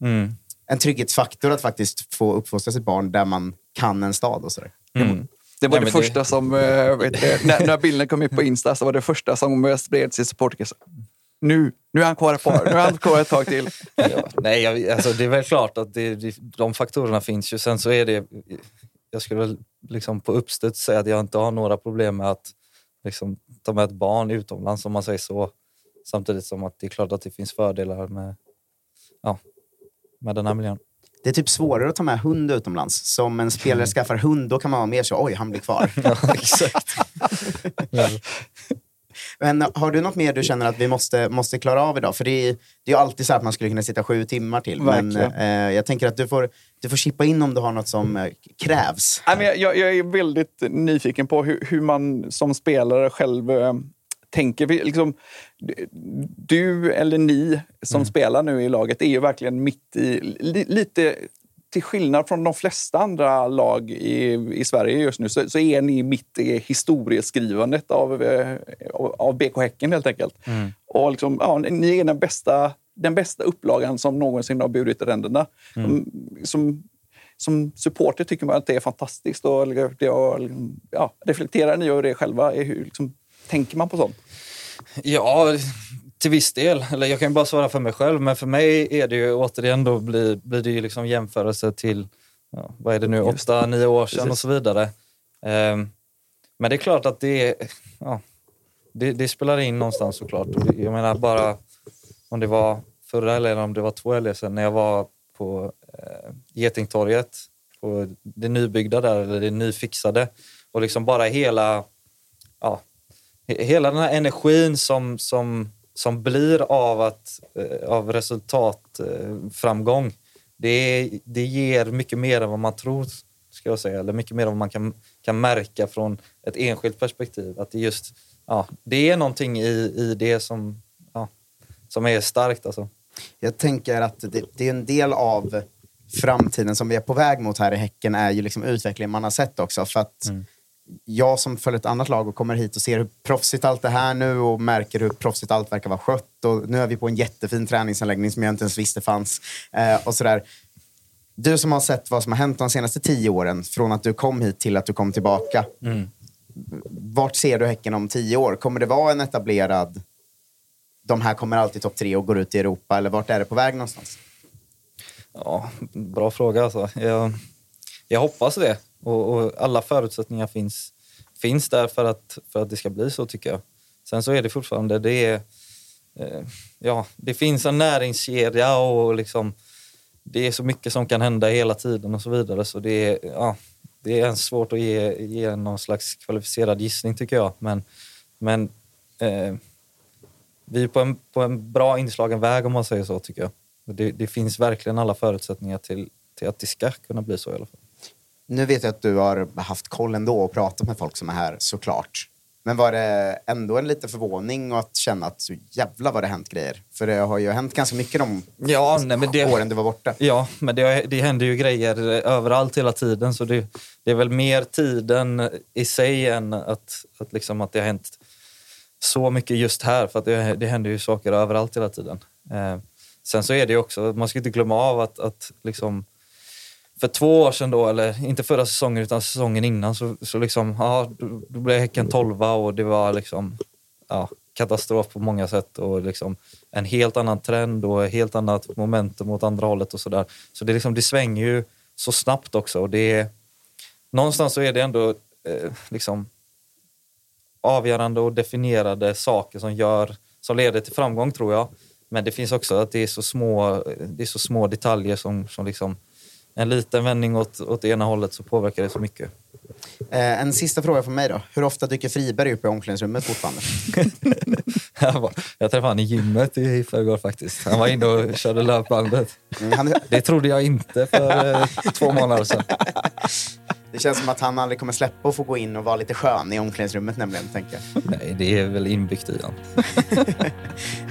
mm. en trygghetsfaktor att faktiskt få uppfostra sitt barn där man kan en stad och sådär. Mm. Det var Nej, det men det- första som, eh, du, när, när bilden kom ut på Insta, så var det första som eh, spreds i supporterkretsar. Nu, nu är han kvar ett par, nu är han kvar ett tag till. Ja, nej, jag, alltså, det är väl klart att det, det, de faktorerna finns ju. Sen så är det, jag skulle väl liksom på uppstuds säga att jag inte har några problem med att liksom, ta med ett barn utomlands om man säger så. Samtidigt som att det är klart att det finns fördelar med, ja, med den här miljön. Det är typ svårare att ta med hund utomlands. Så om en spelare skaffar hund, då kan man vara mer så, oj, han blir kvar. Exakt. Men har du något mer du känner att vi måste, måste klara av idag? För det är, det är ju alltid så att man skulle kunna sitta sju timmar till. Men Verkligen. eh, jag tänker att du får, du får chippa in om du har något som eh, krävs. Nej, men jag, jag, jag är väldigt nyfiken på hur, hur man som spelare själv eh, tänker. Vi, liksom, du eller ni som spelar nu i laget är ju verkligen mitt i... Li, lite till skillnad från de flesta andra lag i, i Sverige just nu så, så är ni mitt i historieskrivandet av, eh, av BK Häcken helt enkelt. Och liksom, ja, ni är den bästa, den bästa upplagan som någonsin har burit ränderna. Mm. Som, som supporter tycker man att det är fantastiskt. Och, det, och, ja, reflekterar ni över det själva? Hur liksom, tänker man på sånt? Ja, till viss del. Eller jag kan ju bara svara för mig själv, men för mig är det ju återigen då blir, blir det ju liksom jämförelse till, ja, vad är det nu, åtta, nio år sedan och så vidare. Ehm, men det är klart att det, ja, det, det spelar in någonstans såklart. Jag menar bara om det var förra eller om det var två helger sedan när jag var på eh, Getingtorget, på det nybyggda där, eller det nyfixade. Och liksom bara hela, ja, hela den här energin som, som, som blir av, att, eh, av resultatframgång, framgång, det, det ger mycket mer än vad man tror, ska jag säga. Eller mycket mer än vad man kan, kan märka från ett enskilt perspektiv. Att det, just, ja, det är någonting i, i det som, ja, som är starkt. Alltså. Jag tänker att det, det är en del av framtiden som vi är på väg mot här i Häcken är ju liksom utvecklingen man har sett också. För att jag som följer ett annat lag och kommer hit och ser hur proffsigt allt är här nu och märker hur proffsigt allt verkar vara skött. Och nu är vi på en jättefin träningsanläggning som jag inte ens visste fanns. Eh, och sådär. Du som har sett vad som har hänt de senaste tio åren, från att du kom hit till att du kom tillbaka. Vart ser du Häcken om tio år? Kommer det vara en etablerad, de här kommer alltid topp tre och går ut i Europa, eller vart är det på väg någonstans? Ja, bra fråga alltså. Jag, jag hoppas det. Och, och alla förutsättningar finns, finns där för att, för att det ska bli så tycker jag. Sen så är det fortfarande, det är, eh, ja, det finns en näringskedja och liksom, det är så mycket som kan hända hela tiden och så vidare. Så det är, ja, det är svårt att ge, ge någon slags kvalificerad gissning tycker jag. Men, men eh, vi är på en, på en bra inslagen väg om man säger så tycker jag. Det, det finns verkligen alla förutsättningar till, till att det ska kunna bli så i alla fall. Nu vet jag att du har haft koll ändå och pratat med folk som är här såklart. Men var det ändå en liten förvåning och att känna att så jävla vad det hänt grejer? För det har ju hänt ganska mycket de Ja, nej, men det, åren du var borta. ja, men det, det händer ju grejer överallt hela tiden så det, det är väl mer tiden i sig än att, att, liksom att det har hänt så mycket just här för att det, det händer ju saker överallt hela tiden. Eh, sen så är det ju också, man ska inte glömma av att, att liksom för två år sedan då, eller inte förra säsongen utan säsongen innan, så, så liksom, ja, då, blev Häcken tolva och det var liksom ja, katastrof på många sätt och liksom en helt annan trend och ett helt annat momentum åt andra hållet och sådär. Så det, liksom, det svänger ju så snabbt också och det är, någonstans så är det ändå eh, liksom avgörande och definierade saker som, gör, som leder till framgång tror jag. Men det finns också att det är så små, det är så små detaljer som, som liksom en liten vändning åt, åt ena hållet så påverkar det så mycket. Eh, en sista fråga från mig då. Hur ofta dyker Friberg upp i omklädningsrummet fortfarande? Jag, var, jag träffade honom i gymmet i förrgår faktiskt. Han var inne och körde löpbandet. Mm, han, Det trodde jag inte för eh, två månader sedan. Det känns som att han aldrig kommer släppa och få gå in och vara lite skön i omklädningsrummet nämligen, tänker jag. Nej, det är väl inbyggt i honom.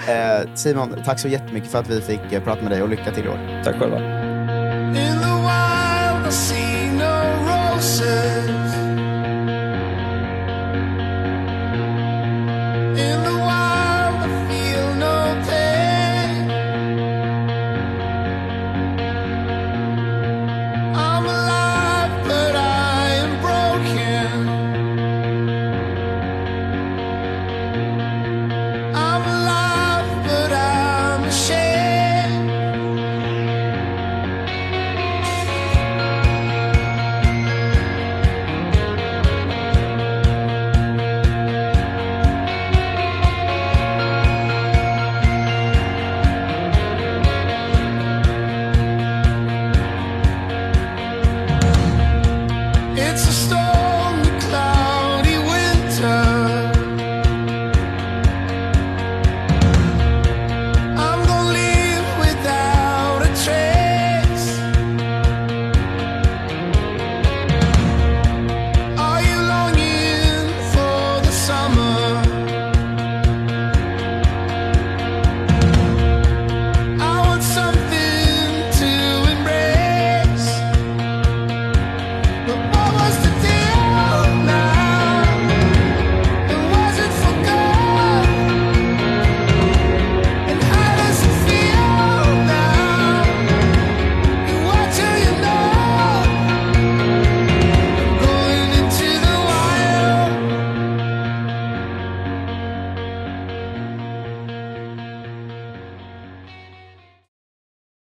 Eh, Simon, tack så jättemycket för att vi fick eh, prata med dig och lycka till i år. Tack själva. see no roses.